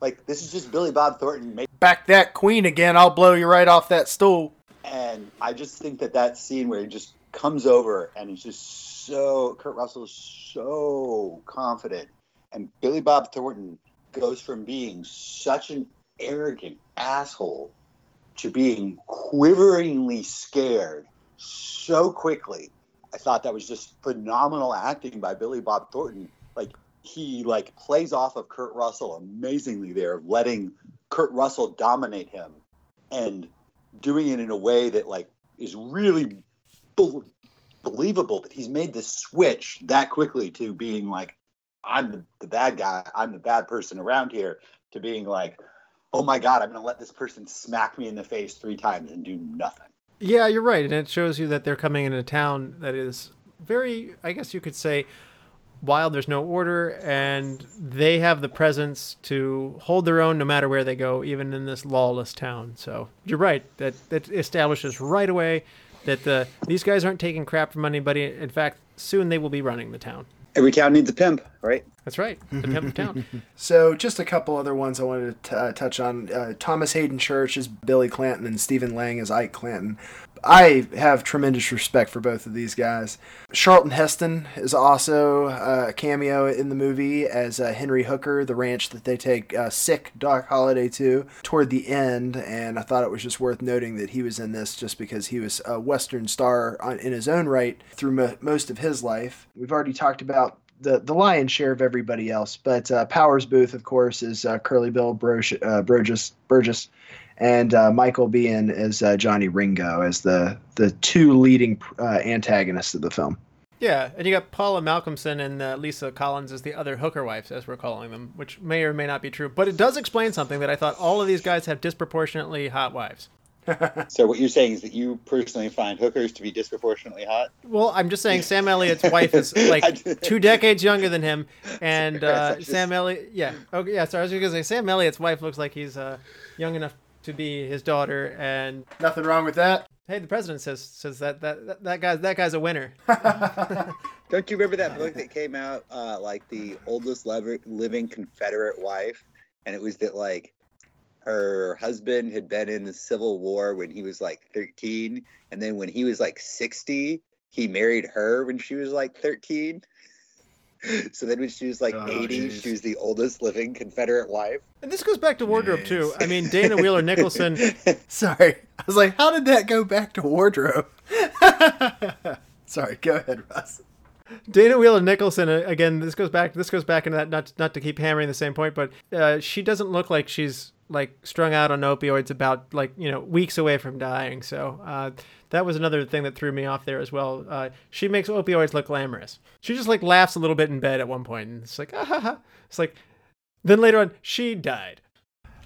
[SPEAKER 4] Like this is just Billy Bob Thornton. Make-
[SPEAKER 3] Back that queen again. I'll blow you right off that stool.
[SPEAKER 4] And I just think that that scene where he just comes over and he's just so Kurt Russell is so confident, and Billy Bob Thornton goes from being such an arrogant asshole to being quiveringly scared so quickly. I thought that was just phenomenal acting by Billy Bob Thornton. Like he like plays off of Kurt Russell amazingly there, letting Kurt Russell dominate him and doing it in a way that like is really be- believable that he's made this switch that quickly to being like I'm the, the bad guy, I'm the bad person around here to being like oh my god, I'm going to let this person smack me in the face 3 times and do nothing.
[SPEAKER 2] Yeah, you're right. And it shows you that they're coming into a town that is very I guess you could say wild. There's no order and they have the presence to hold their own no matter where they go even in this lawless town. So you're right that that establishes right away that the these guys aren't taking crap from anybody. In fact soon they will be running the town
[SPEAKER 4] Every town needs a pimp, right?
[SPEAKER 2] That's right. The pimp of town. (laughs)
[SPEAKER 3] so, just a couple other ones I wanted to t- uh, touch on. Uh, Thomas Haden Church is Billy Clanton, and Stephen Lang is Ike Clanton. I have tremendous respect for both of these guys. Charlton Heston is also uh, a cameo in the movie as uh, Henry Hooker, the ranch that they take uh, sick Doc Holliday to toward the end. And I thought it was just worth noting that he was in this just because he was a Western star on, in his own right through mo- most of his life. We've already talked about the, the lion's share of everybody else, but uh, Powers Boothe, of course, is uh, Curly Bill uh, Burgess. Burgess and uh, Michael Biehn as uh, Johnny Ringo as the the two leading uh, antagonists of the film.
[SPEAKER 2] Yeah, and you got Paula Malcolmson and uh, Lisa Collins as the other hooker wives, as we're calling them, which may or may not be true. But it does explain something that I thought all of these guys have disproportionately hot wives. (laughs)
[SPEAKER 4] So what you're saying is that you personally find hookers to be disproportionately hot?
[SPEAKER 2] Well, I'm just saying Sam Elliott's wife is (laughs) like two decades younger than him, (laughs) and uh, Sam Elliott, yeah, okay, yeah. Sorry, I was going to say Sam Elliott's wife looks like he's uh, young enough to be his daughter, and
[SPEAKER 3] Nothing wrong with that.
[SPEAKER 2] hey, the president says says that that that, that guy's that guy's a winner. (laughs) (laughs)
[SPEAKER 4] Don't you remember that book that came out, uh, like the oldest lever- living Confederate wife, and it was that like her husband had been in the Civil War when he was like 13, and then when he was like 60, he married her when she was like 13. (laughs) So then when she was like
[SPEAKER 3] Oh,
[SPEAKER 4] 80,
[SPEAKER 3] geez.
[SPEAKER 4] she was the oldest living Confederate wife.
[SPEAKER 2] And this goes back to wardrobe too. I mean, Dana (laughs) Wheeler Nicholson. (laughs)
[SPEAKER 3] Sorry. I was like, how did that go back to wardrobe? Sorry, go ahead, Russ.
[SPEAKER 2] Dana Wheeler Nicholson uh, again. This goes back. This goes back into that. Not not to keep hammering the same point, but uh, she doesn't look like she's like strung out on opioids about like you know weeks away from dying. So uh, that was another thing that threw me off there as well. Uh, she makes opioids look glamorous. She just like laughs a little bit in bed at one point, and it's like ah ha ha. It's like then later on she died.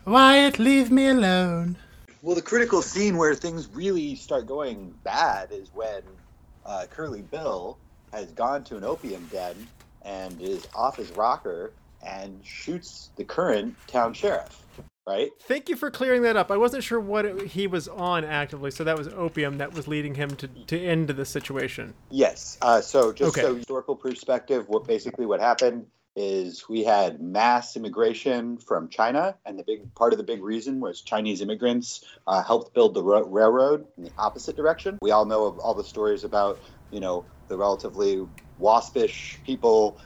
[SPEAKER 3] Wyatt, leave me alone.
[SPEAKER 4] Well, the critical scene where things really start going bad is when uh, Curly Bill has gone to an opium den and is off his rocker and shoots the current town sheriff. Right?
[SPEAKER 2] Thank you for clearing that up. I wasn't sure what it, he was on actively, so that was opium that was leading him to to end the situation.
[SPEAKER 4] Yes. Uh, so, just
[SPEAKER 2] Okay.
[SPEAKER 4] so historical perspective, what basically what happened is we had mass immigration from China, and the big part of the big reason was Chinese immigrants uh, helped build the ro- railroad in the opposite direction. We all know of all the stories about you know the relatively waspish people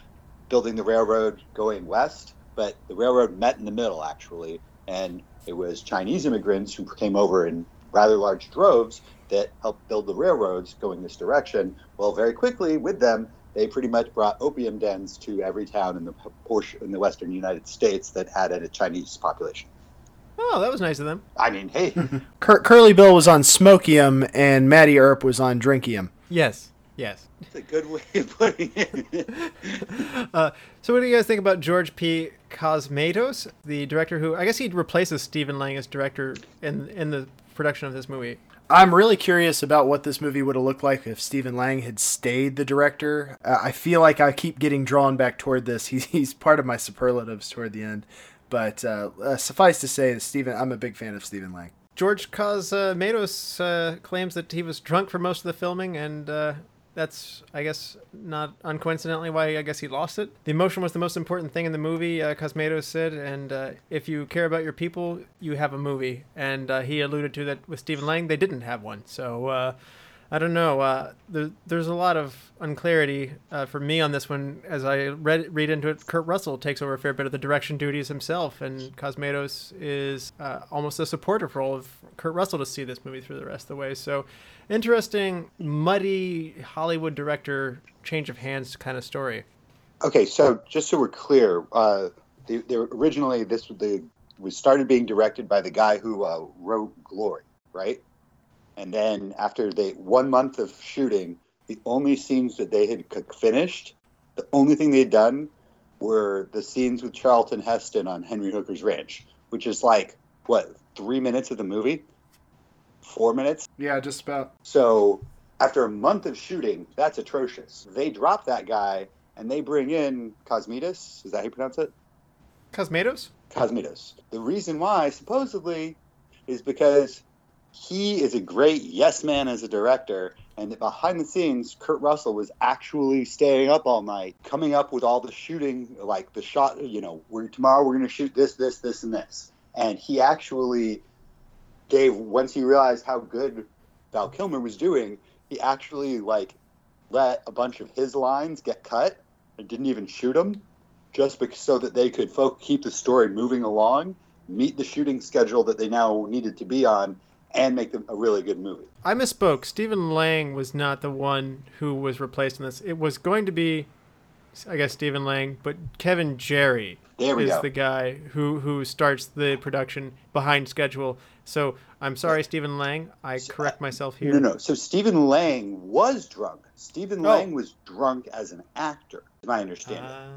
[SPEAKER 4] building the railroad going west, but the railroad met in the middle actually, and it was Chinese immigrants who came over in rather large droves that helped build the railroads going this direction. Well, very quickly with them, they pretty much brought opium dens to every town in the p- portion in the western United States that had a Chinese population.
[SPEAKER 2] Oh, that was nice of them.
[SPEAKER 4] I mean, hey, (laughs)
[SPEAKER 3] Cur- Curly Bill was on Smokium and Mattie Earp was on Drinkium.
[SPEAKER 2] Yes, yes.
[SPEAKER 4] it's a good way of putting it. (laughs)
[SPEAKER 2] Uh, so, what do you guys think about George P. Cosmatos, the director who I guess he replaces Stephen Lang as director in in the production of this movie?
[SPEAKER 3] I'm really curious about what this movie would have looked like if Stephen Lang had stayed the director. Uh, I feel like I keep getting drawn back toward this. (laughs) He's, he's part of my superlatives toward the end. But uh, uh, suffice to say, that Stephen, I'm a big fan of Stephen Lang.
[SPEAKER 2] George Cosmatos uh, claims that he was drunk for most of the filming, and uh, that's, I guess, not uncoincidentally why I guess he lost it. The emotion was the most important thing in the movie, uh, said, and uh, if you care about your people, you have a movie. And uh, he alluded to that with Stephen Lang, they didn't have one. So uh, I don't know. Uh, there, there's a lot of unclarity uh, for me on this one. As I read read into it, Kurt Russell takes over a fair bit of the direction duties himself, and Cosmatos is uh, almost a supportive role of Kurt Russell to see this movie through the rest of the way. So, interesting, muddy Hollywood director change of hands kind of story.
[SPEAKER 4] Okay, so just so we're clear, uh, they, they originally this the was started being directed by the guy who uh, wrote Glory, right? And then after they one month of shooting, the only scenes that they had finished, the only thing they had done were the scenes with Charlton Heston on Henry Hooker's Ranch, which is like what three minutes of the movie, four minutes.
[SPEAKER 3] Yeah, just about.
[SPEAKER 4] So after a month of shooting, that's atrocious. They drop that guy and they bring in Cosmitas. Is that how you pronounce it?
[SPEAKER 2] Cosmatos?
[SPEAKER 4] Cosmitas. The reason why, supposedly, is because he is a great yes man as a director, and that behind the scenes, Kurt Russell was actually staying up all night, coming up with all the shooting, like the shot. You know, we're tomorrow we're going to shoot this, this, this, and this, and he actually gave once he realized how good Val Kilmer was doing, he actually like let a bunch of his lines get cut and didn't even shoot them just because, so that they could keep the story moving along, meet the shooting schedule that they now needed to be on, and make them a really good movie.
[SPEAKER 2] I misspoke. Stephen Lang was not the one who was replaced in this. It was going to be I guess Stephen Lang, but Kevin
[SPEAKER 4] Jarre
[SPEAKER 2] is
[SPEAKER 4] go.
[SPEAKER 2] the guy who who starts the production behind schedule. So I'm sorry, Stephen Lang. I correct myself here.
[SPEAKER 4] No, no. So Stephen Lang was drunk. Stephen
[SPEAKER 2] Oh.
[SPEAKER 4] Lang was drunk as an actor, is my understanding.
[SPEAKER 2] Uh,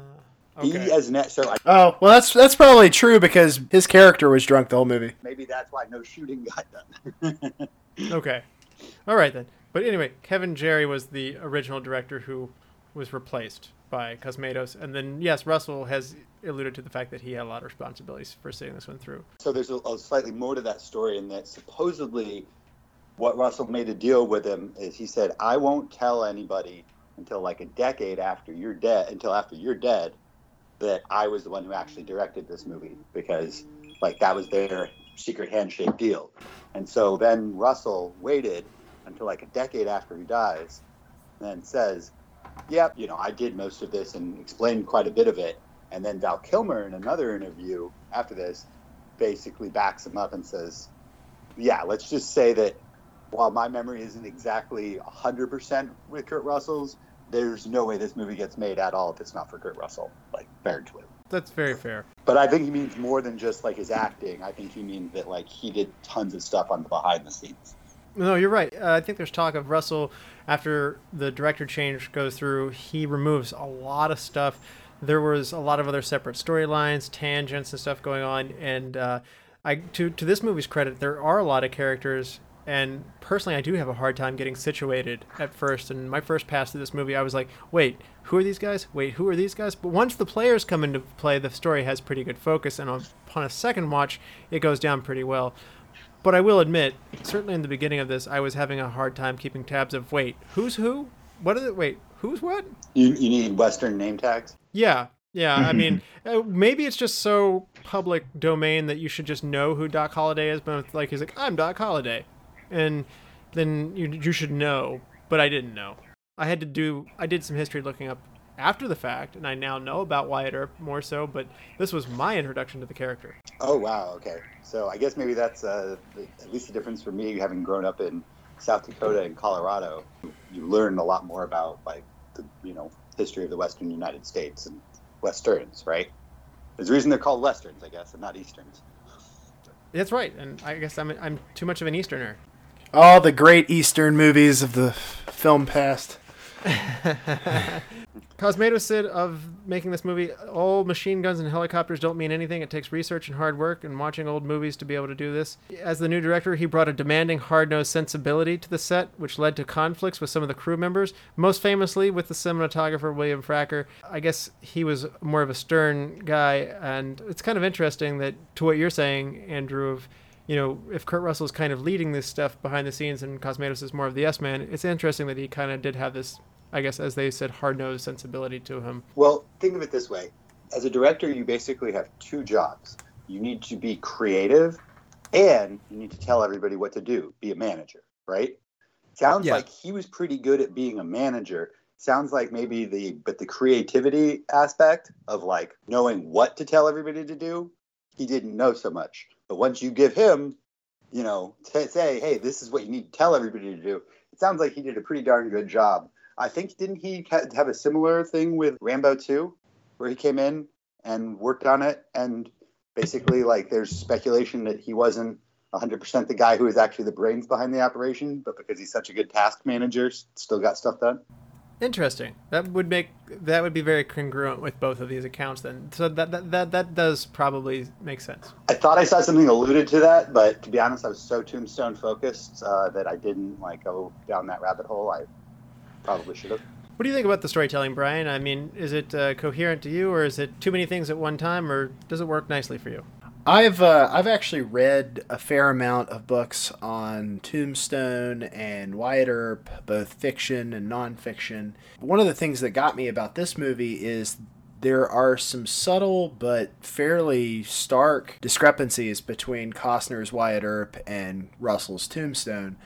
[SPEAKER 4] He
[SPEAKER 2] okay.
[SPEAKER 4] as an act- so I,
[SPEAKER 3] Oh well, that's that's probably true because his character was drunk the whole movie.
[SPEAKER 4] maybe that's why no shooting got done. (laughs)
[SPEAKER 2] Okay. All right then. But anyway, Kevin Jarre was the original director who was replaced by Cosmatos, and then yes, Russell has alluded to the fact that he had a lot of responsibilities for seeing this one through.
[SPEAKER 4] So there's a, a slightly more to that story in that supposedly what Russell made a deal with him is he said, I won't tell anybody until like a decade after you're dead, until after you're dead, that I was the one who actually directed this movie because like that was their secret handshake deal. And so then Russell waited until like a decade after he dies, and then says, Yep, you know, I did most of this and explained quite a bit of it. And then Val Kilmer in another interview after this basically backs him up and says, Yeah, let's just say that while my memory isn't exactly 100% with Kurt Russell's, there's no way this movie gets made at all if it's not for Kurt Russell. Like, fair to him.
[SPEAKER 2] That's very fair.
[SPEAKER 4] But I think he means more than just like his acting. I think he means that like he did tons of stuff on the behind the scenes.
[SPEAKER 2] No, you're right. Uh, I think there's talk of Russell after the director change goes through. He removes a lot of stuff. There was a lot of other separate storylines, tangents, and stuff going on. And uh, I, to to this movie's credit, there are a lot of characters. And personally, I do have a hard time getting situated at first. And my first pass through this movie, I was like, "Wait, who are these guys? Wait, who are these guys?" But once the players come into play, the story has pretty good focus. And upon a second watch, it goes down pretty well. But I will admit, certainly in the beginning of this, I was having a hard time keeping tabs of wait, who's who? What is it? Wait, who's what?
[SPEAKER 4] You, you need Western name tags?
[SPEAKER 2] Yeah, yeah. I mean, (laughs) uh, maybe it's just so public domain that you should just know who Doc Holliday is. But like he's like, I'm Doc Holliday, and then you you should know. But I didn't know. I had to do. I did some history looking up after the fact, and I now know about Wyatt Earp more so. But this was my introduction to the character.
[SPEAKER 4] Oh wow, okay. So I guess maybe that's uh, at least the difference for me, having grown up in South Dakota and Colorado. You learn a lot more about like the you know history of the Western United States and westerns, right? There's a reason they're called westerns, I guess, and not easterns.
[SPEAKER 2] That's right, and I guess I'm I'm too much of an Easterner.
[SPEAKER 3] All the great Eastern movies of the film past. (laughs)
[SPEAKER 2] Cosmatos said of making this movie, all machine guns and helicopters don't mean anything. It takes research and hard work and watching old movies to be able to do this. As the new director, he brought a demanding, hard nosed sensibility to the set, which led to conflicts with some of the crew members, most famously with the cinematographer William Fraker. I guess he was more of a stern guy, and it's kind of interesting that, to what you're saying, Andrew, of you know, if Kurt Russell's kind of leading this stuff behind the scenes and Cosmatos is more of the yes man, it's interesting that he kind of did have this, I guess, as they said, hard nosed sensibility to him.
[SPEAKER 4] Well, think of it this way: as a director, you basically have two jobs. You need to be creative, and you need to tell everybody what to do. Be a manager, right? Sounds
[SPEAKER 2] Yeah.
[SPEAKER 4] like he was pretty good at being a manager. Sounds like maybe the but the creativity aspect of like knowing what to tell everybody to do, he didn't know so much. But once you give him, you know, to say, hey, this is what you need to tell everybody to do, it sounds like he did a pretty darn good job. I think didn't he ha- have a similar thing with Rambo 2 where he came in and worked on it and basically like there's speculation that he wasn't 100% the guy who was actually the brains behind the operation but because he's such a good task manager still got stuff done.
[SPEAKER 2] Interesting. That would make that would be very congruent with both of these accounts. Then, so that that that, that does probably make sense.
[SPEAKER 4] I thought I saw something alluded to that, but to be honest, I was so tombstone focused uh, that I didn't like go down that rabbit hole. I probably should have.
[SPEAKER 2] What do you think about the storytelling, Brian? I mean, is it uh, coherent to you, or is it too many things at one time, or does it work nicely for you?
[SPEAKER 3] I've uh, I've actually read a fair amount of books on Tombstone and Wyatt Earp, both fiction and nonfiction. One of the things that got me about this movie is there are some subtle but fairly stark discrepancies between Costner's Wyatt Earp and Russell's Tombstone.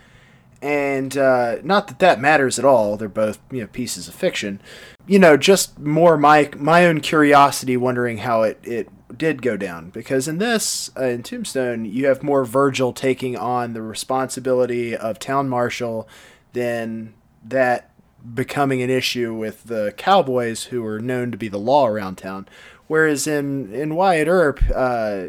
[SPEAKER 3] And uh, not that that matters at all. They're both you know pieces of fiction. You know, just more my my own curiosity, wondering how it it did go down. Because in this, uh, in Tombstone, you have more Virgil taking on the responsibility of town marshal than that becoming an issue with the cowboys who are known to be the law around town. Whereas in in Wyatt Earp, uh,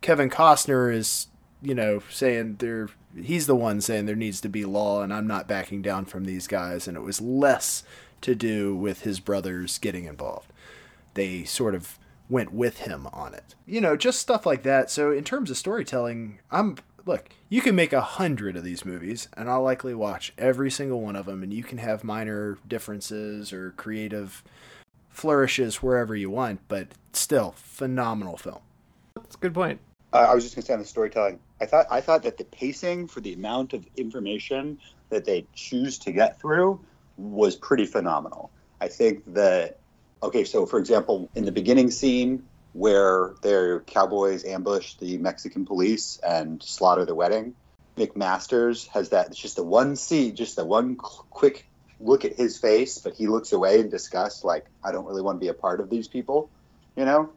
[SPEAKER 3] Kevin Costner is you know saying there he's the one saying there needs to be law, and I'm not backing down from these guys. And it was less to do with his brothers getting involved. They sort of went with him on it. You know, just stuff like that. So in terms of storytelling, I'm look, you can make a hundred of these movies, and I'll likely watch every single one of them, and you can have minor differences or creative flourishes wherever you want, but still, phenomenal film.
[SPEAKER 2] That's a good point.
[SPEAKER 4] Uh, I was just going to say on the storytelling. I thought I thought that the pacing for the amount of information that they choose to get through was pretty phenomenal. I think that okay, so for example, in the beginning scene where their cowboys ambush the Mexican police and slaughter the wedding, McMasters has that. It's just the one scene, just the one quick look at his face, but he looks away in disgust, like I don't really want to be a part of these people, you know.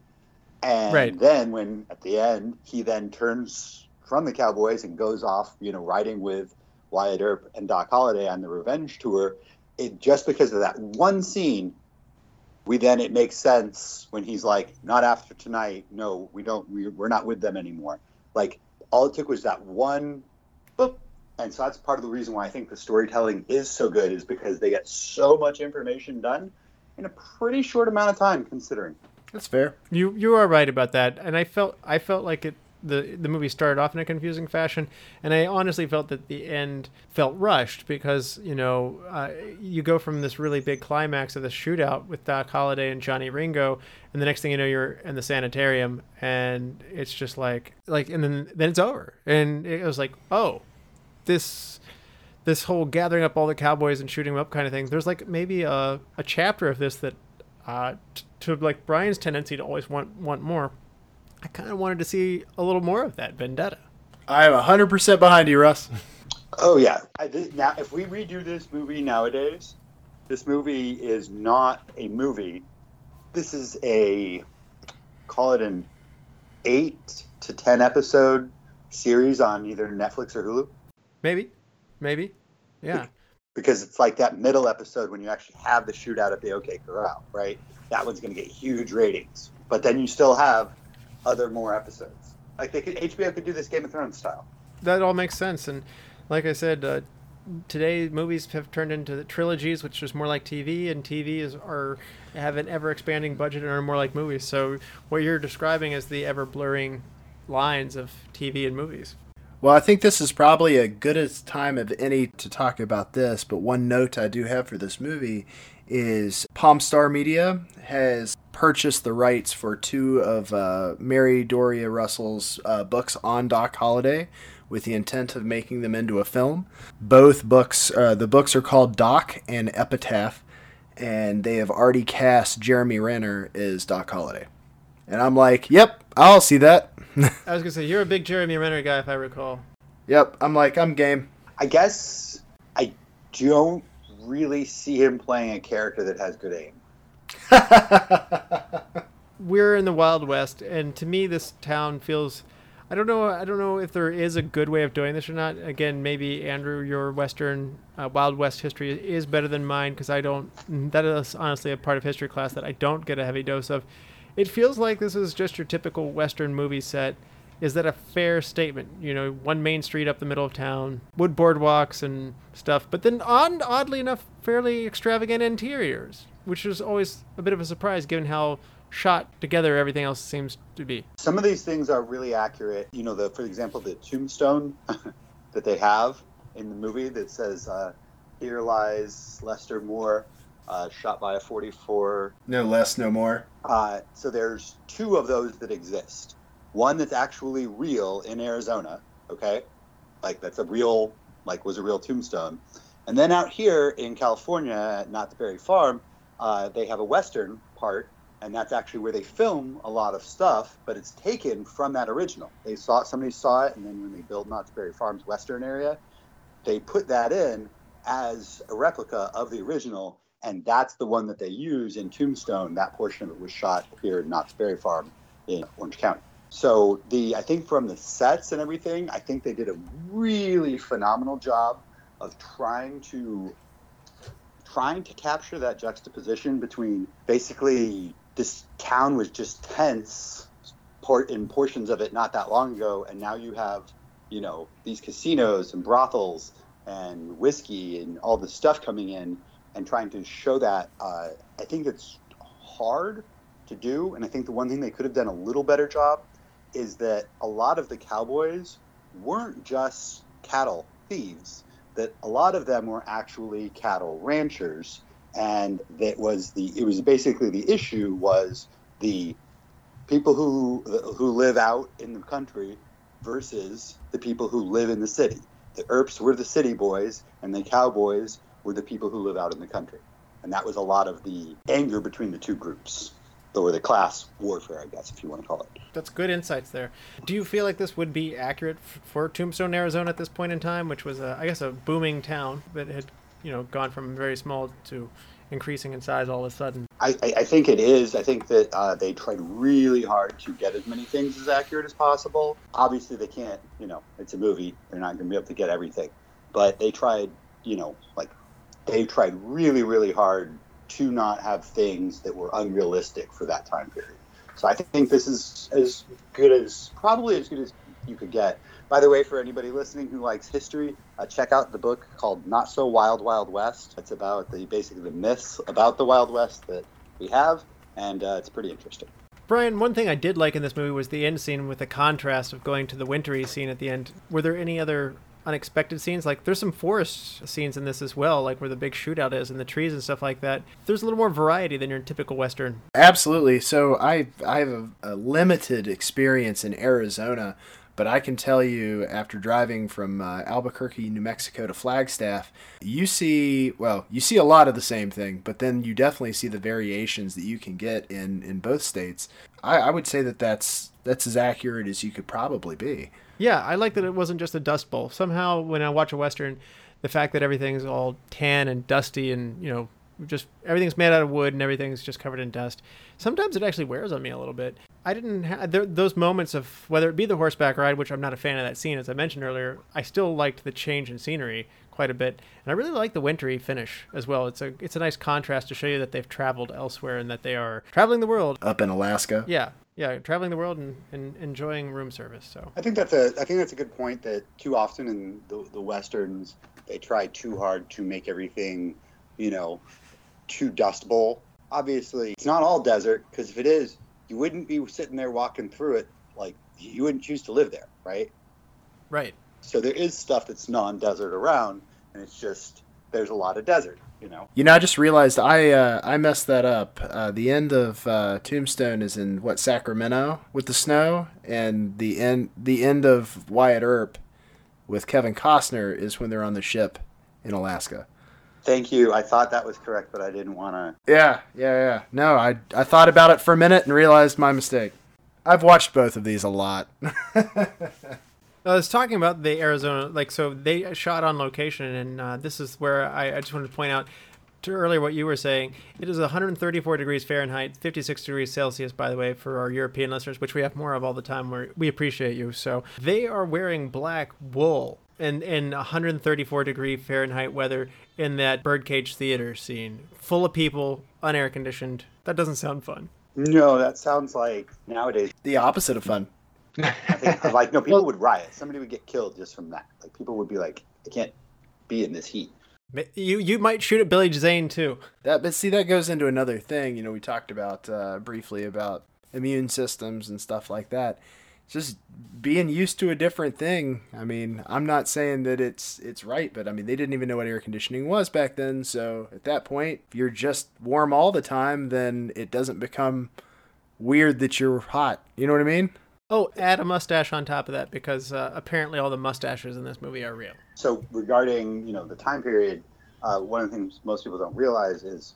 [SPEAKER 4] And
[SPEAKER 2] Right.
[SPEAKER 4] then when at the end he then turns from the Cowboys and goes off, you know, riding with Wyatt Earp and Doc Holliday on the revenge tour, it just because of that one scene, we then it makes sense when he's like, not after tonight, no, we don't we, we're not with them anymore. Like all it took was that one boop. And so that's part of the reason why I think the storytelling is so good is because they get so much information done in a pretty short amount of time considering.
[SPEAKER 3] That's fair.
[SPEAKER 2] You you are right about that, and I felt I felt like it the the movie started off in a confusing fashion, and I honestly felt that the end felt rushed because you know uh, you go from this really big climax of the shootout with Doc Holliday and Johnny Ringo, and the next thing you know you're in the sanitarium, and it's just like like and then then it's over, and it was like oh, this this whole gathering up all the cowboys and shooting them up kind of thing. There's like maybe a, a chapter of this that, uh, t- to like Brian's tendency to always want want more. I kind of wanted to see a little more of that vendetta.
[SPEAKER 3] I am 100% behind you, Russ.
[SPEAKER 4] Oh yeah. I, this, now, if we redo this movie nowadays, this movie is not a movie. This is a call it an eight to ten episode series on either Netflix or Hulu
[SPEAKER 2] Maybe, maybe, yeah.
[SPEAKER 4] because it's like that middle episode when you actually have the shootout at the OK Corral, right? That one's going to get huge ratings, but then you still have other more episodes. Like they could, HBO could do this Game of Thrones style.
[SPEAKER 2] that all makes sense. And like I said, uh, today movies have turned into trilogies, which is more like TV, and TV is are have an ever expanding budget and are more like movies. So what you're describing is the ever blurring lines of TV and movies.
[SPEAKER 3] Well, I think this is probably a good as time of any to talk about this, but one note I do have for this movie is PalmStar Media has purchased the rights for two of uh, Mary Doria Russell's uh, books on Doc Holliday with the intent of making them into a film. Both books, uh, the books are called Doc and Epitaph, and they have already cast Jeremy Renner as Doc Holliday. And I'm like, yep, I'll see that. (laughs)
[SPEAKER 2] I was gonna say you're a big Jeremy Renner guy, if I recall.
[SPEAKER 3] yep, I'm like, I'm game.
[SPEAKER 4] I guess I don't really see him playing a character that has good aim. (laughs)
[SPEAKER 2] we're in the Wild West, and to me, this town feels. I don't know. I don't know if there is a good way of doing this or not. Again, maybe Andrew, your Western uh, Wild West history is better than mine because I don't. That is honestly a part of history class that I don't get a heavy dose of. It feels like this is just your typical Western movie set. Is that a fair statement? You know, one main street up the middle of town, wood boardwalks and stuff, but then odd, oddly enough, fairly extravagant interiors, which is always a bit of a surprise given how shot together everything else seems to be.
[SPEAKER 4] Some of these things are really accurate. You know, the for example, the tombstone (laughs) that they have in the movie that says, uh, "Here lies Lester Moore, uh, shot by a 44."
[SPEAKER 3] No less, no more.
[SPEAKER 4] Uh, so there's two of those that exist. One that's actually real in Arizona. Okay, like that's a real, like was a real tombstone. And then out here in California at Knott's Berry Farm, uh, they have a western part and that's actually where they film a lot of stuff, but it's taken from that original. They saw it, somebody saw it, and then when they built Knott's Berry Farm's Western area, they put that in as a replica of the original, and that's the one that they use in Tombstone. That portion of it was shot here in Knott's Berry Farm in Orange County. So the I think from the sets and everything, I think they did a really phenomenal job of trying to trying to capture that juxtaposition between basically this town was just tense port in portions of it not that long ago, and now you have, you know, these casinos and brothels and whiskey and all this stuff coming in, and trying to show that. Uh, I think it's hard to do, and I think the one thing they could have done a little better job is that a lot of the cowboys weren't just cattle thieves that a lot of them were actually cattle ranchers. And that was the it was basically the issue was the people who who live out in the country versus the people who live in the city. The earps were the city boys and the cowboys were the people who live out in the country. And that was a lot of the anger between the two groups or the class warfare, I guess, if you want to call it.
[SPEAKER 2] That's good insights there. Do you feel like this would be accurate for Tombstone, Arizona at this point in time, which was, a, I guess, a booming town that had, you know, gone from very small to increasing in size all of a sudden?
[SPEAKER 4] I, I, think it is. I think that uh, they tried really hard to get as many things as accurate as possible. Obviously, they can't, you know, it's a movie. They're not going to be able to get everything. But they tried, you know, like, they tried really, really hard to not have things that were unrealistic for that time period. So I think this is as good as probably as good as you could get. By the way, for anybody listening who likes history, uh, check out the book called "Not So Wild Wild West." It's about the basically the myths about the Wild West that we have, and uh, it's pretty interesting.
[SPEAKER 2] Brian, one thing I did like in this movie was the end scene with the contrast of going to the wintry scene at the end. Were there any other unexpected scenes. Like there's some forest scenes in this as well, like where the big shootout is and the trees and stuff like that. There's a little more variety than your typical western.
[SPEAKER 3] Absolutely. So I I have a, a limited experience in Arizona, but I can tell you after driving from uh, Albuquerque, New Mexico to Flagstaff, you see well, you see a lot of the same thing, but then you definitely see the variations that you can get in in both states. I, I would say that that's that's as accurate as you could probably be.
[SPEAKER 2] Yeah, I like that it wasn't just a dust bowl. Somehow, when I watch a western, the fact that everything's all tan and dusty and you know just everything's made out of wood and everything's just covered in dust. Sometimes it actually wears on me a little bit. I didn't have those moments of whether it be the horseback ride, which I'm not a fan of that scene, as I mentioned earlier. I still liked the change in scenery quite a bit, and I really like the wintry finish as well. It's a it's a nice contrast to show you that they've traveled elsewhere and that they are traveling the world
[SPEAKER 3] up in Alaska.
[SPEAKER 2] Yeah, yeah, traveling the world and, and enjoying room service. So
[SPEAKER 4] I think that's a I think that's a good point. That too often in the, the westerns they try too hard to make everything, you know, too dust bowl. Obviously, it's not all desert because if it is, you wouldn't be sitting there walking through it like you wouldn't choose to live there, right?
[SPEAKER 2] Right.
[SPEAKER 4] So there is stuff that's non-desert around, and it's just there's a lot of desert you know.
[SPEAKER 3] You know, I just realized I uh, I messed that up. Uh, the end of uh, Tombstone is in what Sacramento with the snow, and the end the end of Wyatt Earp with Kevin Costner is when they're on the ship in Alaska.
[SPEAKER 4] Thank you. I thought that was correct, but I didn't want to.
[SPEAKER 3] Yeah, yeah, yeah. No, I I thought about it for a minute and realized my mistake. I've watched both of these a lot. (laughs)
[SPEAKER 2] I was talking about the Arizona, like, so they shot on location, and uh, this is where I, I, just wanted to point out to earlier what you were saying. It is 134 degrees Fahrenheit, 56 degrees Celsius, by the way, for our European listeners, which we have more of all the time. Where we appreciate you. So they are wearing black wool in in 134 degree Fahrenheit weather in that birdcage theater scene, full of people, unair conditioned. That doesn't sound fun.
[SPEAKER 4] No, that sounds like nowadays
[SPEAKER 3] the opposite of fun.
[SPEAKER 4] I think like no (laughs) people would riot. Somebody would get killed just from that. Like people would be like, I can't be in this heat.
[SPEAKER 2] You you might shoot at Billy Zane too.
[SPEAKER 3] That but see that goes into another thing. You know, we talked about uh, briefly about immune systems and stuff like that. just being used to a different thing. I mean, I'm not saying that it's it's right, but I mean they didn't even know what air conditioning was back then. So at that point, if you're just warm all the time, then it doesn't become weird that you're hot. You know what I mean?
[SPEAKER 2] Oh, add a mustache on top of that because uh, apparently all the mustaches in this movie are real.
[SPEAKER 4] So regarding you know the time period, uh, one of the things most people don't realize is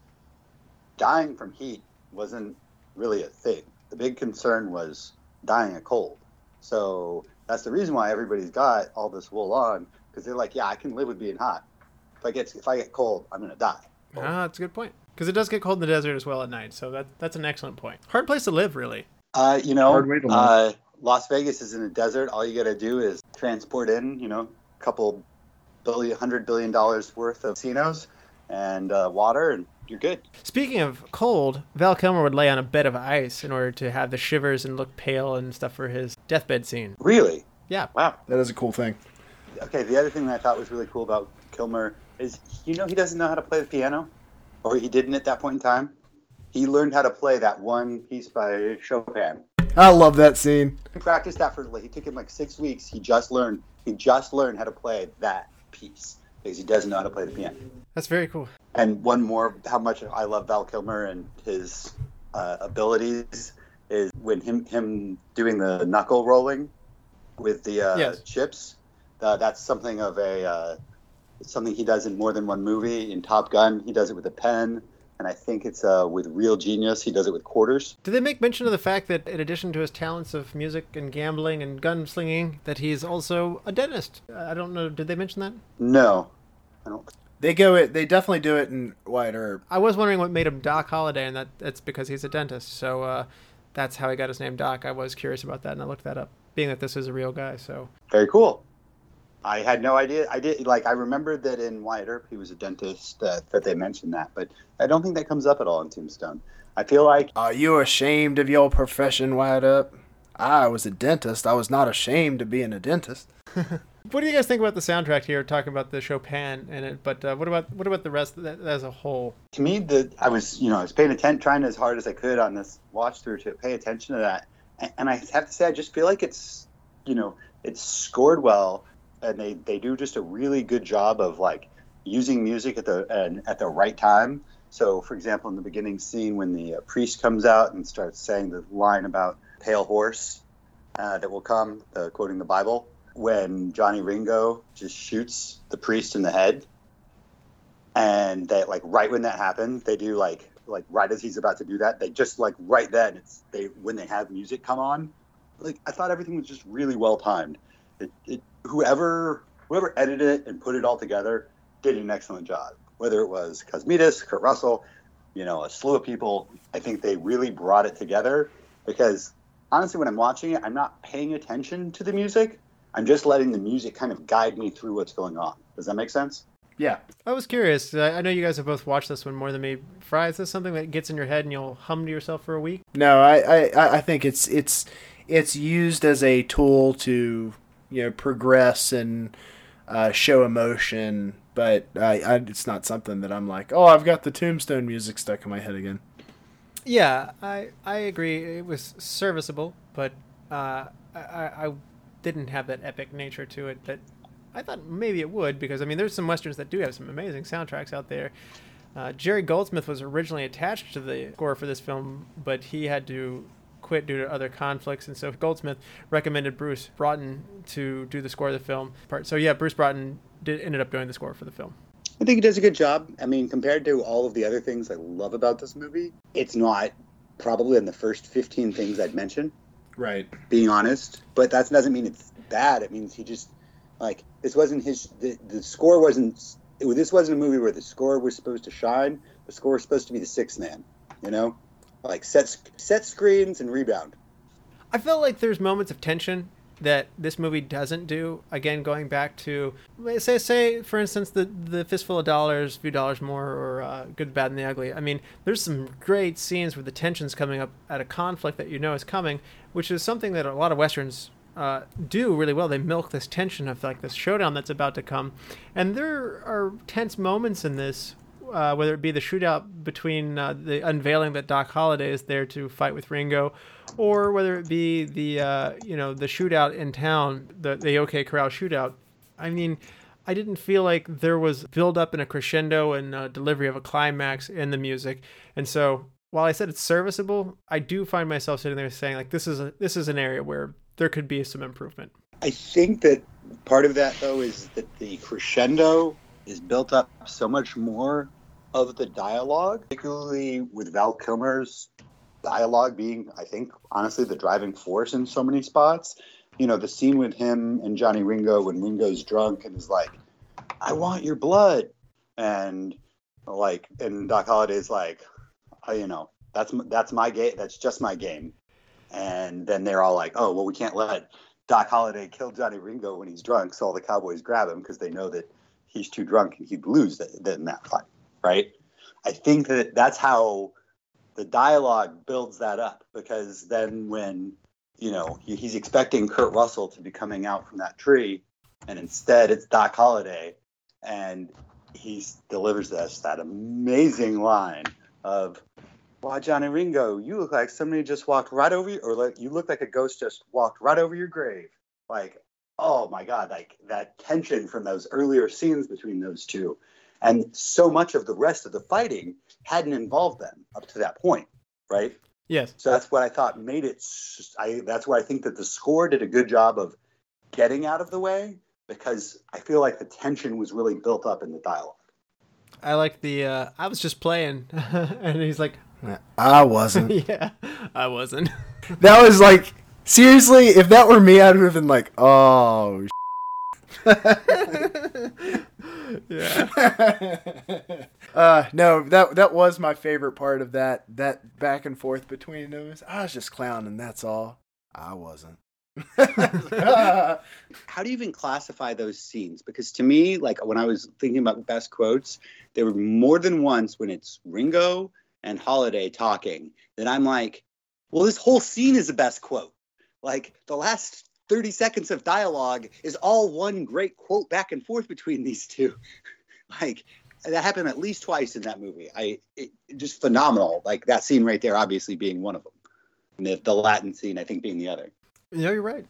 [SPEAKER 4] dying from heat wasn't really a thing. The big concern was dying of cold. So that's the reason why everybody's got all this wool on because they're like, yeah, I can live with being hot. If I get if I get cold, I'm gonna die.
[SPEAKER 2] Ah, that's a good point because it does get cold in the desert as well at night. So that that's an excellent point. Hard place to live, really.
[SPEAKER 4] Uh, you know, uh, Las Vegas is in a desert. All you got to do is transport in, you know, a couple billion, hundred billion dollars worth of casinos, and uh, water, and you're good.
[SPEAKER 2] Speaking of cold, Val Kilmer would lay on a bed of ice in order to have the shivers and look pale and stuff for his deathbed scene.
[SPEAKER 4] Really?
[SPEAKER 2] Yeah.
[SPEAKER 4] Wow.
[SPEAKER 3] That is a cool thing.
[SPEAKER 4] Okay, the other thing that I thought was really cool about Kilmer is you know he doesn't know how to play the piano, or he didn't at that point in time. He learned how to play that one piece by Chopin.
[SPEAKER 3] I love that scene.
[SPEAKER 4] He practiced that for like he took him like six weeks. He just learned he just learned how to play that piece because he doesn't know how to play the piano.
[SPEAKER 2] That's very cool.
[SPEAKER 4] And one more, how much I love Val Kilmer and his uh, abilities is when him him doing the knuckle rolling with the uh,
[SPEAKER 2] Yes.
[SPEAKER 4] chips. Uh, that's something of a uh, something he does in more than one movie. In Top Gun, he does it with a pen, and I think it's uh, with Real Genius. He does it with quarters.
[SPEAKER 2] Did they make mention of the fact that, in addition to his talents of music and gambling and gunslinging, that he's also a dentist? I don't know. Did they mention that?
[SPEAKER 4] No, I don't.
[SPEAKER 3] They go it. They definitely do it in Wyatt Earp.
[SPEAKER 2] I was wondering what made him Doc Holliday, and that that's because he's a dentist. So uh, that's how he got his name Doc. I was curious about that, and I looked that up, being that this is a real guy. So
[SPEAKER 4] Very cool. I had no idea. I did like I remembered that in Wyatt Earp he was a dentist uh, that they mentioned that, but I don't think that comes up at all in Tombstone. I feel like
[SPEAKER 3] Are you ashamed of your profession, Wyatt Earp? I was a dentist. I was not ashamed of being a dentist. (laughs)
[SPEAKER 2] What do you guys think about the soundtrack here? Talking about the Chopin in it, but uh, what about what about the rest that as a whole?
[SPEAKER 4] to me the I was you know I was paying attention, trying as hard as I could on this watch through to pay attention to that, and, and I have to say I just feel like it's you know it's scored well, and they they do just a really good job of like using music at the and at the right time. So, for example, in the beginning scene when the uh, priest comes out and starts saying the line about pale horse uh, that will come, uh, quoting the Bible, when Johnny Ringo just shoots the priest in the head and they like right when that happened they do like like right as he's about to do that they just like right then it's they when they have music come on like i thought everything was just really well timed it, it whoever whoever edited it and put it all together did an excellent job whether it was Cosmatos, kurt russell you know a slew of people i think they really brought it together because honestly when i'm watching it i'm not paying attention to the music i'm just letting the music kind of guide me through what's going on does that make sense
[SPEAKER 3] Yeah.
[SPEAKER 2] I was curious. I I know you guys have both watched this one more than me. Fry, is this something that gets in your head and you'll hum to yourself for a week?
[SPEAKER 3] No, I, I, I- I think it's it's it's used as a tool to you know progress and uh, show emotion, but I, I it's not something that I'm like, oh, I've got the Tombstone music stuck in my head again.
[SPEAKER 2] Yeah, I I agree. It was serviceable, but uh, I, I didn't have that epic nature to it that I thought maybe it would because I mean there's some westerns that do have some amazing soundtracks out there. Uh, Jerry Goldsmith was originally attached to the score for this film, but he had to quit due to other conflicts, and so Goldsmith recommended Bruce Broughton to do the score of the film. Part so yeah, Bruce Broughton did ended up doing the score for the film.
[SPEAKER 4] I think he does a good job. I mean, compared to all of the other things I love about this movie, it's not probably in the first 15 things I'd mention,
[SPEAKER 3] Right.
[SPEAKER 4] being honest. But that doesn't mean it's bad. It means he just, like, this wasn't his, the, the score wasn't, it, this wasn't a movie where the score was supposed to shine. The score was supposed to be the sixth man, you know? Like, set, set screens and rebound.
[SPEAKER 2] I feel like there's moments of tension that this movie doesn't do. Again, going back to say say for instance the the fistful of dollars, few dollars more, or uh, good, bad, and the ugly. I mean, there's some great scenes where the tension's coming up at a conflict that you know is coming, which is something that a lot of westerns. Uh, do really well. They milk this tension of like this showdown that's about to come, and there are tense moments in this uh, whether it be the shootout between uh, the unveiling that Doc Holliday is there to fight with Ringo, or whether it be the uh, you know the shootout in town, the the OK Corral shootout. I mean, I didn't feel like there was build up and a crescendo and uh, delivery of a climax in the music, and so while I said it's serviceable, I do find myself sitting there saying like this is a, this is an area where there could be some improvement.
[SPEAKER 4] I think that part of that though is that the crescendo is built up so much more of the dialogue, particularly with Val Kilmer's dialogue being, I think, honestly, the driving force in so many spots. You know, the scene with him and Johnny Ringo when Ringo's drunk and is like, "I want your blood," and like, and Doc Holliday's like, oh, "You know, that's that's my game. That's just my game." And then they're all like, "Oh, well, we can't let." Doc Holliday kill Johnny Ringo when he's drunk, so all the cowboys grab him because they know that he's too drunk and he'd lose in that fight. Right? I think that that's how the dialogue builds that up because then when you know he's expecting Kurt Russell to be coming out from that tree, and instead it's Doc Holliday, and he delivers this that amazing line of "Why, Johnny Ringo, you look like somebody just walked right over you, or like you look like a ghost just walked right over your grave." Like, oh my god, like that tension from those earlier scenes between those two, and so much of the rest of the fighting hadn't involved them up to that point, right?
[SPEAKER 2] Yes.
[SPEAKER 4] So that's what I thought made it. s- I that's where I think that the score did a good job of getting out of the way because I feel like the tension was really built up in the dialogue.
[SPEAKER 2] I like the. Uh, I was just playing, (laughs) and he's like, (laughs)
[SPEAKER 3] I wasn't. (laughs)
[SPEAKER 2] "Yeah, I wasn't."
[SPEAKER 3] That was like seriously. If that were me, I'd have been like, oh.
[SPEAKER 2] Yeah. (laughs)
[SPEAKER 3] uh, no, that that was my favorite part of that that back and forth between them. I was just clowning. That's all. I wasn't. (laughs)
[SPEAKER 4] How do you even classify those scenes? Because to me, like when I was thinking about best quotes, there were more than once when it's Ringo and Holliday talking that I'm like, well, this whole scene is the best quote. Like the last 30 seconds of dialogue is all one great quote back and forth between these two. (laughs) like that happened at least twice in that movie. I it, just phenomenal. Like that scene right there, obviously being one of them. And the, the Latin scene, I think, being the other.
[SPEAKER 2] No, you're right.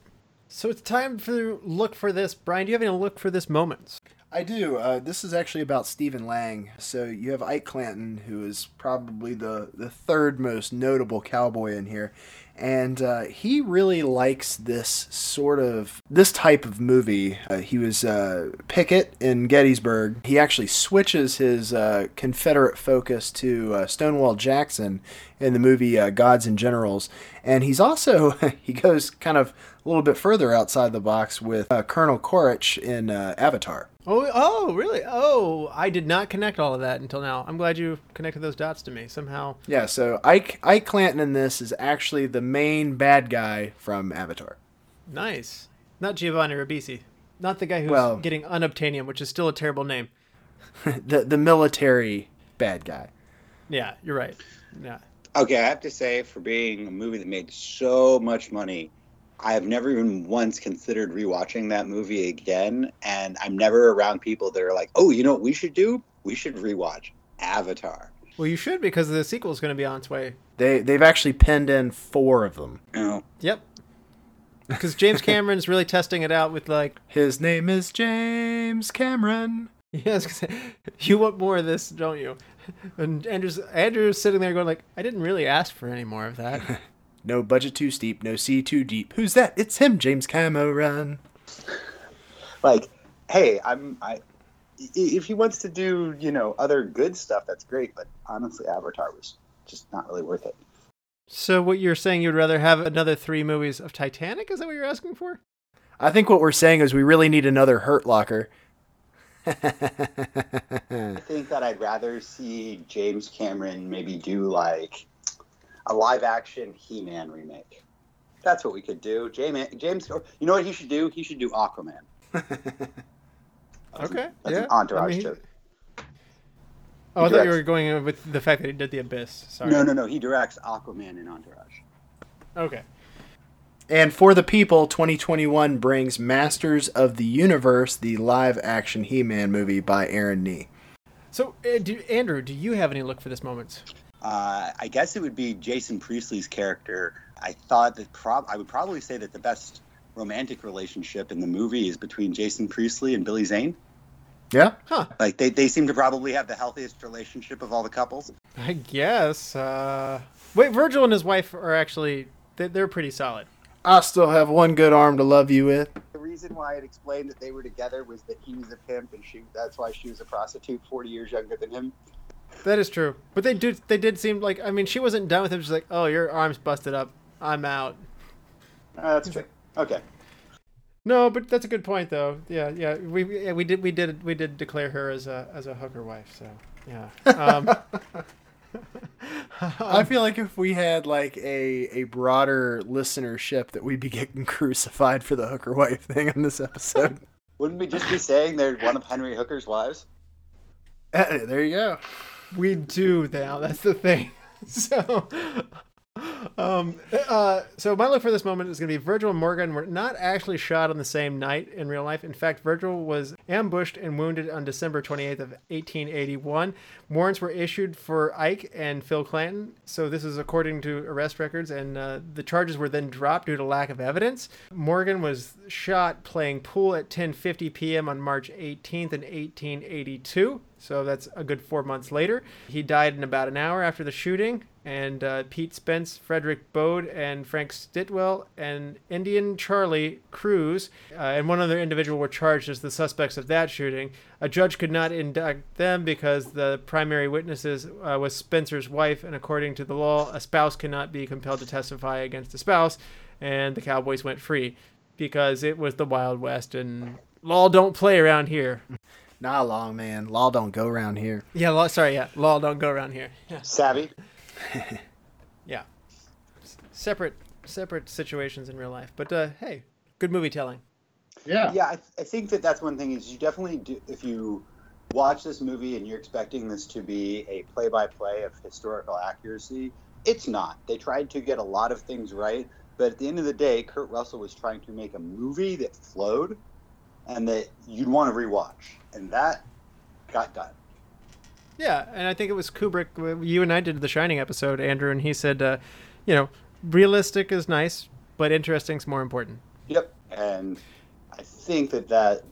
[SPEAKER 2] So it's time to look for this. Brian, do you have any look for this moments?
[SPEAKER 3] I do. Uh, this is actually about Stephen Lang. So you have Ike Clanton, who is probably the, the third most notable cowboy in here. And uh, he really likes this sort of this type of movie. Uh, he was uh, Pickett in Gettysburg. He actually switches his uh, Confederate focus to uh, Stonewall Jackson in the movie Gods and Generals, and he's also (laughs) he goes kind of a little bit further outside the box with Colonel Quaritch in Avatar.
[SPEAKER 2] Oh, oh, really? Oh, I did not connect all of that until now. I'm glad you connected those dots to me somehow.
[SPEAKER 3] Yeah, so Ike Ike Clanton in this is actually the main bad guy from Avatar.
[SPEAKER 2] Nice. Not Giovanni Ribisi. Not the guy who's
[SPEAKER 3] Well-
[SPEAKER 2] getting unobtainium, which is still a terrible name. (laughs)
[SPEAKER 3] the the military bad guy.
[SPEAKER 2] Yeah, you're right. Yeah.
[SPEAKER 4] Okay, I have to say, for being a movie that made so much money, I have never even once considered rewatching that movie again. And I'm never around people that are like, oh, you know what we should do? We should rewatch Avatar.
[SPEAKER 2] Well, you should because the sequel is going to be on its way.
[SPEAKER 3] They they've actually penned in four of them.
[SPEAKER 4] You know,
[SPEAKER 2] Yep. Because James Cameron's really testing it out with like,
[SPEAKER 3] His name is James Cameron. (laughs)
[SPEAKER 2] yes, 'cause you want more of this, don't you? And Andrew's Andrew's sitting there going like, I didn't really ask for any more of that. (laughs)
[SPEAKER 3] No budget too steep, no sea too deep. Who's that? It's him, James Cameron.
[SPEAKER 4] like, hey, I'm I. i- If he wants to do, you know, other good stuff, that's great. But honestly, Avatar was just not really worth it.
[SPEAKER 2] so what you're saying you'd rather have another three movies of Titanic? Is that what you're asking for?
[SPEAKER 3] I think what we're saying is we really need another Hurt Locker.
[SPEAKER 4] I think that I'd rather see James Cameron maybe do like a live action He Man remake. That's what we could do. James, James, you know what he should do? He should do Aquaman. (laughs) That's an-
[SPEAKER 2] Okay,
[SPEAKER 4] that's
[SPEAKER 2] yeah,
[SPEAKER 4] an entourage
[SPEAKER 2] I mean,
[SPEAKER 4] joke.
[SPEAKER 2] Oh, I
[SPEAKER 4] He
[SPEAKER 2] thought you were going with the fact that he did the Abyss. Sorry.
[SPEAKER 4] No, no, no. He directs Aquaman and Entourage.
[SPEAKER 2] Okay.
[SPEAKER 3] And for the people, 2021 brings Masters of the Universe, the live action He Man movie by Aaron Nee.
[SPEAKER 2] So, uh, do, Andrew, do you have any look for this moment?
[SPEAKER 4] Uh, I guess it would be Jason Priestley's character. I thought that prob- I would probably say that the best romantic relationship in the movie is between Jason Priestley and Billy Zane.
[SPEAKER 3] Yeah?
[SPEAKER 2] Huh.
[SPEAKER 4] Like they, they seem to probably have the healthiest relationship of all the couples.
[SPEAKER 2] I guess. Uh... Wait, Virgil and his wife are actually they, they're pretty solid.
[SPEAKER 3] I still have one good arm to love you with.
[SPEAKER 4] The reason why it explained that they were together was that he was a pimp and she that's why she was a prostitute 40 years younger than him.
[SPEAKER 2] That is true. But they do they did seem like I mean she wasn't done with him. She's like, oh, your arm's busted up. I'm out.
[SPEAKER 4] Uh, that's true. Okay.
[SPEAKER 2] No, but that's a good point though. Yeah, yeah. We yeah, we did we did we did declare her as a as a hooker wife. So yeah. Um, (laughs)
[SPEAKER 3] I feel like if we had like a, a broader listenership that we'd be getting (laughs) crucified for the hooker wife thing on this episode.
[SPEAKER 4] Wouldn't we just be saying they're one of Henry Hooker's wives?
[SPEAKER 3] Uh, there you go.
[SPEAKER 2] We do now. That's the thing. (laughs) So, um, uh, so my look for this moment is going to be Virgil and Morgan were not actually shot on the same night in real life. In fact, Virgil was ambushed and wounded on December 28th of 1881. Warrants were issued for Ike and Phin Clanton. So this is according to arrest records, and uh, the charges were then dropped due to lack of evidence. Morgan was shot playing pool at 10:50 p.m. on March 18th in 1882. So that's a good four months later. He died in about an hour after the shooting. And uh, Pete Spence, Frederick Bode, and Frank Stilwell, and Indian Charlie Cruz, uh, and one other individual were charged as the suspects of that shooting. A judge could not indict them because the primary witnesses uh, was Spencer's wife, and according to the law, a spouse cannot be compelled to testify against a spouse. And the Cowboys went free because it was the Wild West, and law don't play around here.
[SPEAKER 3] Not long, man. Law don't go around here.
[SPEAKER 2] Yeah, law. Sorry, yeah, law don't go around here. Yeah,
[SPEAKER 4] Savvy. (laughs)
[SPEAKER 2] yeah. S- separate, separate situations in real life, but uh, hey, good movie telling.
[SPEAKER 6] Yeah.
[SPEAKER 4] Yeah, I, th- I think that that's one thing is you definitely do if you watch this movie and you're expecting this to be a play-by-play of historical accuracy, it's not. They tried to get a lot of things right, but at the end of the day, Kurt Russell was trying to make a movie that flowed and that you'd want to rewatch, and that got done.
[SPEAKER 2] Yeah, and I think it was Kubrick. You and I did the Shining episode, Andrew, and he said, uh, you know, realistic is nice, but interesting's more important.
[SPEAKER 4] Yep, and I think that that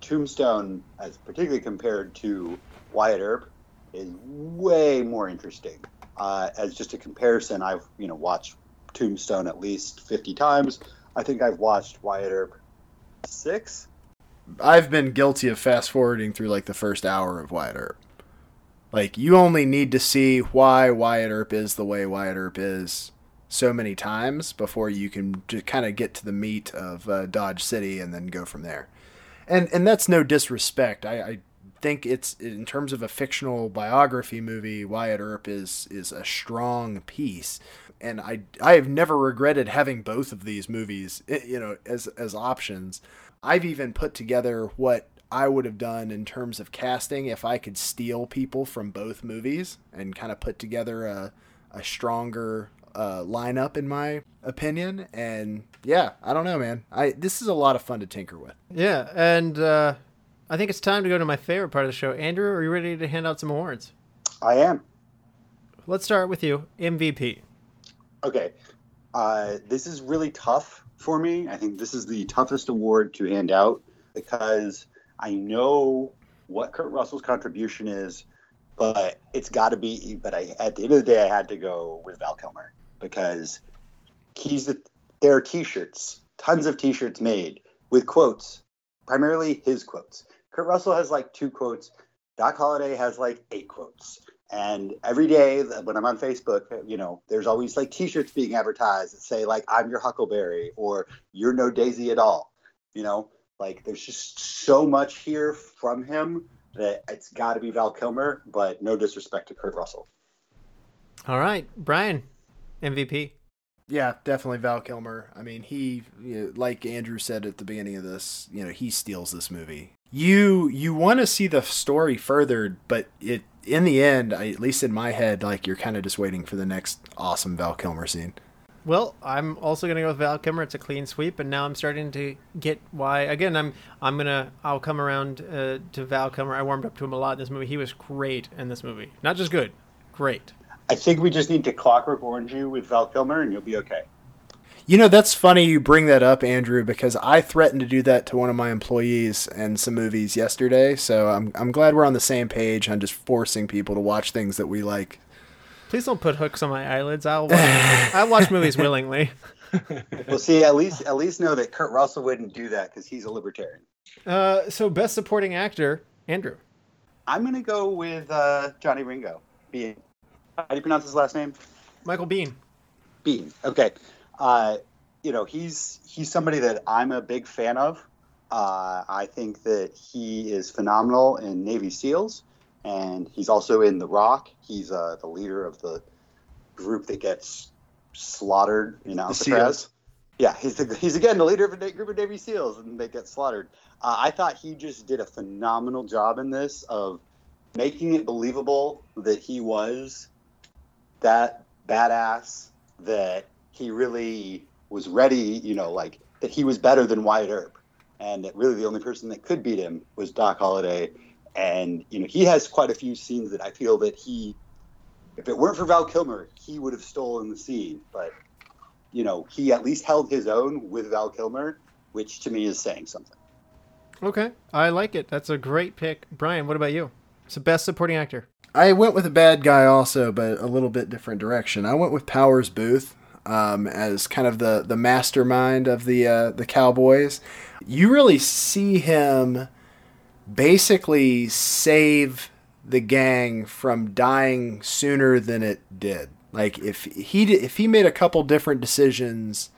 [SPEAKER 4] Tombstone, as particularly compared to Wyatt Earp, is way more interesting. Uh, as just a comparison, I've you know watched Tombstone at least fifty times. I think I've watched Wyatt Earp six.
[SPEAKER 3] I've been guilty of fast forwarding through like the first hour of Wyatt Earp. Like you only need to see why Wyatt Earp is the way Wyatt Earp is so many times before you can just kind of get to the meat of uh, Dodge City and then go from there. And and that's no disrespect. I, I think it's in terms of a fictional biography movie, Wyatt Earp is is a strong piece. And I I have never regretted having both of these movies, eh, you know, as as options. I've even put together what I would have done in terms of casting if I could steal people from both movies and kind of put together a, a stronger uh, lineup, in my opinion. And yeah, I don't know, man. I this is a lot of fun to tinker with.
[SPEAKER 2] Yeah, and uh, I think it's time to go to my favorite part of the show. Andrew, are you ready to hand out some awards?
[SPEAKER 4] I am.
[SPEAKER 2] Let's start with you, MVP.
[SPEAKER 4] Okay, uh, this is really tough for me. I think this is the toughest award to hand out because I know what Kurt Russell's contribution is, but it's got to be. But I, at the end of the day, I had to go with Val Kilmer because he's the. There are T-shirts, tons of T-shirts made with quotes, primarily his quotes. Kurt Russell has like two quotes. Doc Holliday has like eight quotes. And every day when I'm on Facebook, you know, there's always like T-shirts being advertised that say like "I'm your Huckleberry" or "You're no Daisy at all." You know, like there's just so much here from him that it's got to be Val Kilmer. But no disrespect to Kurt Russell.
[SPEAKER 2] All right, Brian, MVP.
[SPEAKER 3] Yeah, definitely Val Kilmer. I mean, he, you know, like Andrew said at the beginning of this, you know, he steals this movie. You you want to see the story furthered, but it in the end, I, at least in my head, like you're kind of just waiting for the next awesome Val Kilmer scene.
[SPEAKER 2] Well, I'm also gonna go with Val Kilmer. It's a clean sweep, and now I'm starting to get why. Again, I'm I'm gonna I'll come around uh, to Val Kilmer. I warmed up to him a lot in this movie. He was great in this movie. Not just good, great.
[SPEAKER 4] I think we just need to clockwork orange you with Val Kilmer, and you'll be okay.
[SPEAKER 3] You know, that's funny you bring that up, Andrew, because I threatened to do that to one of my employees and some movies yesterday. So I'm I'm glad we're on the same page on just forcing people to watch things that we like.
[SPEAKER 2] Please don't put hooks on my eyelids. I'll watch, (laughs) I watch movies willingly.
[SPEAKER 4] Well, see, at least at least know that Kurt Russell wouldn't do that because he's a libertarian.
[SPEAKER 2] Uh, so best supporting actor, Andrew.
[SPEAKER 4] I'm gonna go with uh, Johnny Ringo. Biehn. How do you pronounce his last name?
[SPEAKER 2] Michael Biehn.
[SPEAKER 4] Biehn. Okay. Uh, you know, he's he's somebody that I'm a big fan of. Uh, I think that he is phenomenal in Navy SEALs, and he's also in The Rock. He's uh, the leader of the group that gets slaughtered in Alcatraz. Yeah, he's the, he's again the leader of a group of Navy SEAls, and they get slaughtered. Uh, I thought he just did a phenomenal job in this of making it believable that he was that badass, that he really was ready, you know, like that he was better than Wyatt Earp, and that really the only person that could beat him was Doc Holliday. And you know, he has quite a few scenes that I feel that he, if it weren't for Val Kilmer, he would have stolen the scene. But you know, he at least held his own with Val Kilmer, which to me is saying something.
[SPEAKER 2] Okay, I like it. That's a great pick, Brian. What about you? It's the best supporting actor.
[SPEAKER 3] I went with a bad guy also, but a little bit different direction. I went with Powers Boothe um, as kind of the, the mastermind of the uh, the Cowboys. You really see him basically save the gang from dying sooner than it did. Like if he if he made a couple different decisions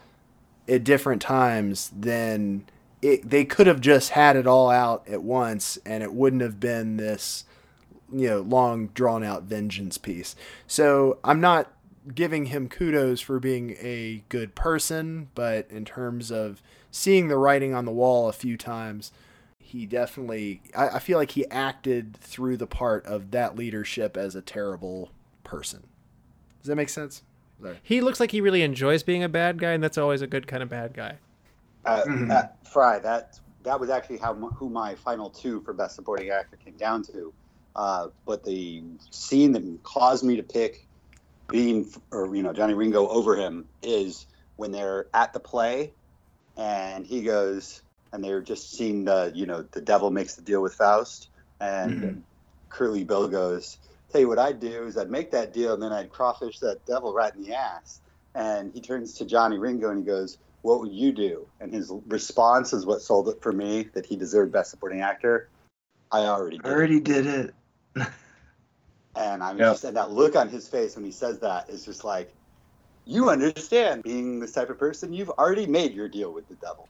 [SPEAKER 3] at different times, then it, they could have just had it all out at once, and it wouldn't have been this you know long drawn out vengeance piece. So I'm not giving him kudos for being a good person, but in terms of seeing the writing on the wall a few times, he definitely I, I feel like he acted through the part of that leadership as a terrible person. Does that make sense? Sorry.
[SPEAKER 2] He looks like he really enjoys being a bad guy, and that's always a good kind of bad guy.
[SPEAKER 4] Uh, uh, Fry, that that was actually how who my final two for best supporting actor came down to. Uh, but the scene that caused me to pick Biehn or you know Johnny Ringo over him is when they're at the play, and he goes and they're just seeing the you know the devil makes the deal with Faust, and
[SPEAKER 3] Mhm.
[SPEAKER 4] Curly Bill goes, "Tell you what I'd do is I'd make that deal and then I'd crawfish that devil right in the ass." And he turns to Johnny Ringo and he goes, what would you do? And his response is what sold it for me that he deserved Best Supporting Actor. I already did.
[SPEAKER 7] Already did it. (laughs)
[SPEAKER 4] And I'm
[SPEAKER 7] Yep.
[SPEAKER 4] just, and that look on his face when he says that is just like, you understand being this type of person, you've already made your deal with the devil.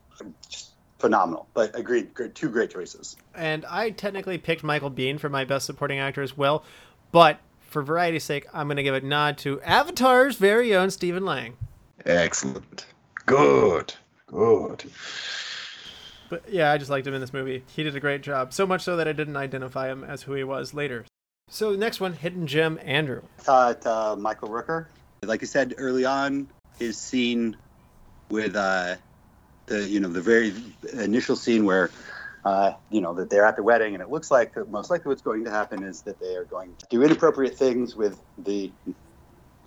[SPEAKER 4] Just phenomenal. But agreed, great, two great choices.
[SPEAKER 2] And I technically picked Michael Biehn for my best supporting actor as well, but for variety's sake, I'm going to give a nod to Avatar's very own Stephen Lang.
[SPEAKER 7] Excellent. Good. Good.
[SPEAKER 2] But yeah, I just liked him in this movie. He did a great job. So much so that I didn't identify him as who he was later. So next one, Hidden Gem Andrew.
[SPEAKER 4] I thought uh, Michael Rooker, like I said early on, his scene with uh, the you know the very initial scene where uh, you know that they're at the wedding and it looks like most likely what's going to happen is that they are going to do inappropriate things with the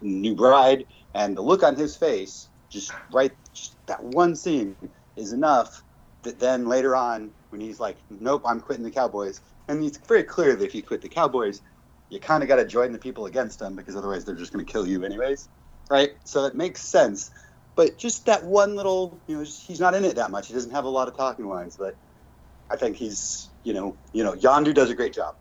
[SPEAKER 4] new bride and the look on his face just right just that one scene is enough that then later on when he's like nope i'm quitting the cowboys and it's very clear that if you quit the cowboys you kind of got to join the people against them because otherwise they're just going to kill you anyways right so it makes sense but just that one little you know, he's not in it that much he doesn't have a lot of talking lines but i think he's you know you know Yondu does a great job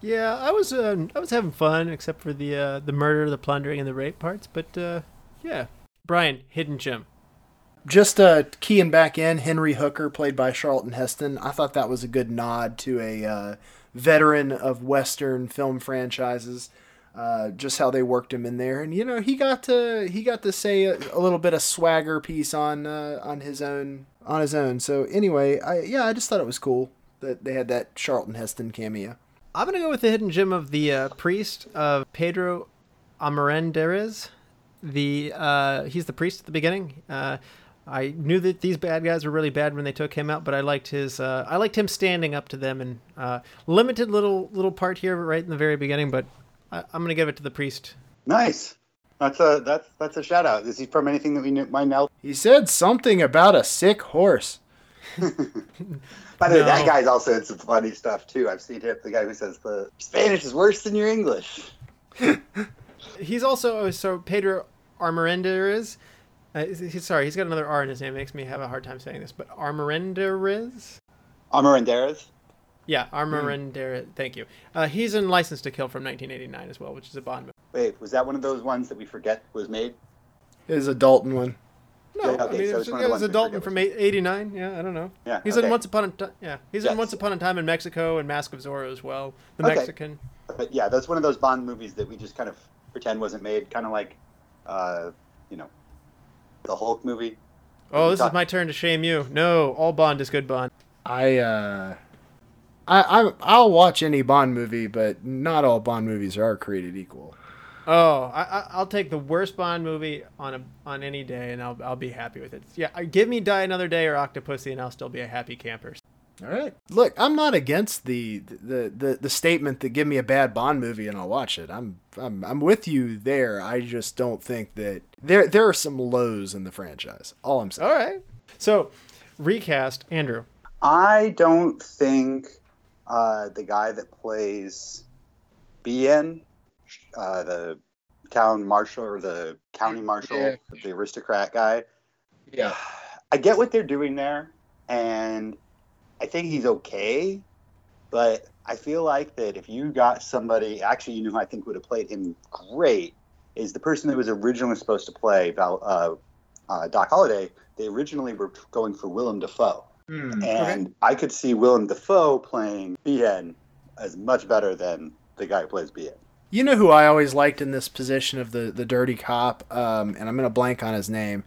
[SPEAKER 2] Yeah, I was uh, I was having fun, except for the uh, the murder, the plundering, and the rape parts. But uh, yeah, Brian, Hidden Gem.
[SPEAKER 3] Just uh, keying back in, Henry Hooker, played by Charlton Heston. I thought that was a good nod to a uh, veteran of Western film franchises. Uh, just how they worked him in there, and you know he got to he got to say a, a little bit of swagger piece on uh, on his own on his own. So anyway, I yeah I just thought it was cool that they had that Charlton Heston cameo.
[SPEAKER 2] I'm gonna go with the hidden gem of the uh, priest of Pedro Amarendérez. The uh, he's the priest at the beginning. I knew that these bad guys were really bad when they took him out, but I liked his. Uh, I liked him standing up to them and uh, limited little little part here right in the very beginning. But I, I'm gonna give it to the priest.
[SPEAKER 4] nice that's a that's that's a shout out is he from anything that we kn- might know
[SPEAKER 3] He said something about a sick horse. (laughs) (laughs)
[SPEAKER 4] by the way
[SPEAKER 2] No.
[SPEAKER 4] that guy's also in some funny stuff too i've seen him the guy who says the spanish is worse than your english (laughs)
[SPEAKER 2] He's also oh, so Pedro Armerendariz. Uh, he's, sorry, he's got another R in his name. It makes me have a hard time saying this, but Armerendariz.
[SPEAKER 4] Amaranderas.
[SPEAKER 2] Yeah, Armerendariz. Thank you. Uh, he's in License to Kill from 1989 as well, which is a Bond movie.
[SPEAKER 4] wait was that one of those ones that we forget was made
[SPEAKER 3] It was a Dalton one.
[SPEAKER 2] No,
[SPEAKER 4] Yeah, okay,
[SPEAKER 2] I mean,
[SPEAKER 4] so
[SPEAKER 2] it's,
[SPEAKER 4] it's one
[SPEAKER 2] yeah, it was a Dalton from
[SPEAKER 4] was
[SPEAKER 2] 89. Yeah, I don't know.
[SPEAKER 4] Yeah,
[SPEAKER 2] He's in. Once Upon a Time. Yeah, he's in Once Upon a Time in Mexico and Mask of Zorro as well. The
[SPEAKER 4] Okay.
[SPEAKER 2] Mexican.
[SPEAKER 4] But yeah, that's one of those Bond movies that we just kind of pretend wasn't made, kind of like, uh, you know, the Hulk movie.
[SPEAKER 2] Oh, this is my turn to shame you. No, all Bond is good Bond.
[SPEAKER 3] I uh I, I I'll watch any Bond movie, but not all Bond movies are created equal.
[SPEAKER 2] Oh, I, I, I'll take the worst Bond movie on a on any day, and I'll I'll be happy with it. Yeah, uh, give me Die Another Day or Octopussy, and I'll still be a happy camper.
[SPEAKER 3] All right. Look, I'm not against the the, the, the statement that give me a bad Bond movie and I'll watch it. I'm I'm I'm with you there. I just don't think that there there are some lows in the franchise. All I'm saying.
[SPEAKER 2] All right. So, recast Andrew.
[SPEAKER 4] I don't think uh, the guy that plays Behan, uh, the town marshal or the county marshal,
[SPEAKER 8] Yeah.
[SPEAKER 4] the aristocrat guy,
[SPEAKER 8] Yeah.
[SPEAKER 4] I get what they're doing there, and I think he's okay. But I feel like that if you got somebody, actually, you know who I think would have played him great is the person that was originally supposed to play Val, uh, uh, Doc Holliday. They originally were going for Willem Dafoe,
[SPEAKER 8] Hmm.
[SPEAKER 4] and I could see Willem Dafoe playing Behan as much better than the guy who plays Behan.
[SPEAKER 3] You know who I always liked in this position of the the dirty cop, um, and I'm gonna blank on his name,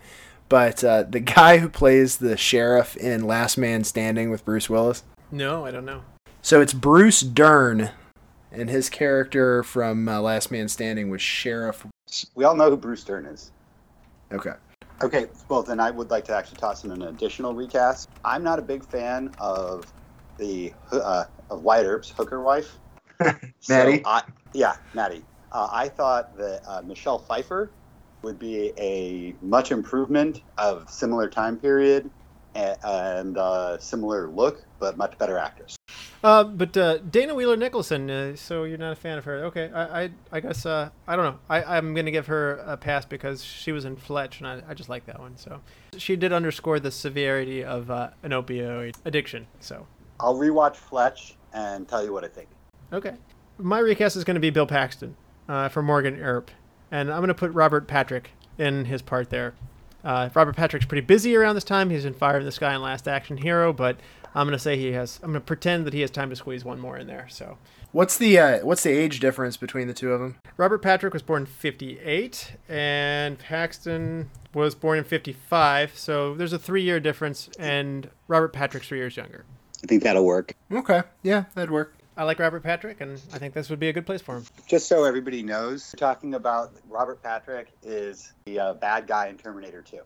[SPEAKER 3] but uh, the guy who plays the sheriff in Last Man Standing with Bruce Willis.
[SPEAKER 2] No, I don't know.
[SPEAKER 3] So it's Bruce Dern, and his character from uh, Last Man Standing was Sheriff.
[SPEAKER 4] We all know who Bruce Dern is.
[SPEAKER 3] Okay.
[SPEAKER 4] Okay, well then I would like to actually toss in an additional recast. I'm not a big fan of the uh, of Wyatt Earp's hooker wife. (laughs) So
[SPEAKER 8] Mattie?
[SPEAKER 4] I, yeah, Mattie. Uh, I thought that uh, Michelle Pfeiffer would be a much improvement of similar time period and, and uh, similar look, but much better actress.
[SPEAKER 2] Uh, but uh, Dana Wheeler Nicholson. Uh, so you're not a fan of her? Okay, I I, I guess uh, I don't know. I I'm gonna give her a pass because she was in Fletch, and I, I just like that one. So she did underscore the severity of uh, an opioid addiction. So
[SPEAKER 4] I'll rewatch Fletch and tell you what I think.
[SPEAKER 2] okay, my recast is gonna be Bill Paxton uh, for Morgan Earp, and I'm gonna put Robert Patrick in his part there. Uh, Robert Patrick's pretty busy around this time. He's in Fire in the Sky and Last Action Hero, but I'm gonna say he has. I'm gonna pretend that he has time to squeeze one more in there. So.
[SPEAKER 3] What's the uh, what's the age difference between the two of them?
[SPEAKER 2] Robert Patrick was born in 58, and Paxton was born in 55. So there's a three year difference, and Robert Patrick's three years younger.
[SPEAKER 4] I think that'll work.
[SPEAKER 3] Okay, yeah, that'd work.
[SPEAKER 2] I like Robert Patrick, and I think this would be a good place for him.
[SPEAKER 4] Just so everybody knows, talking about Robert Patrick is the uh, bad guy in Terminator 2.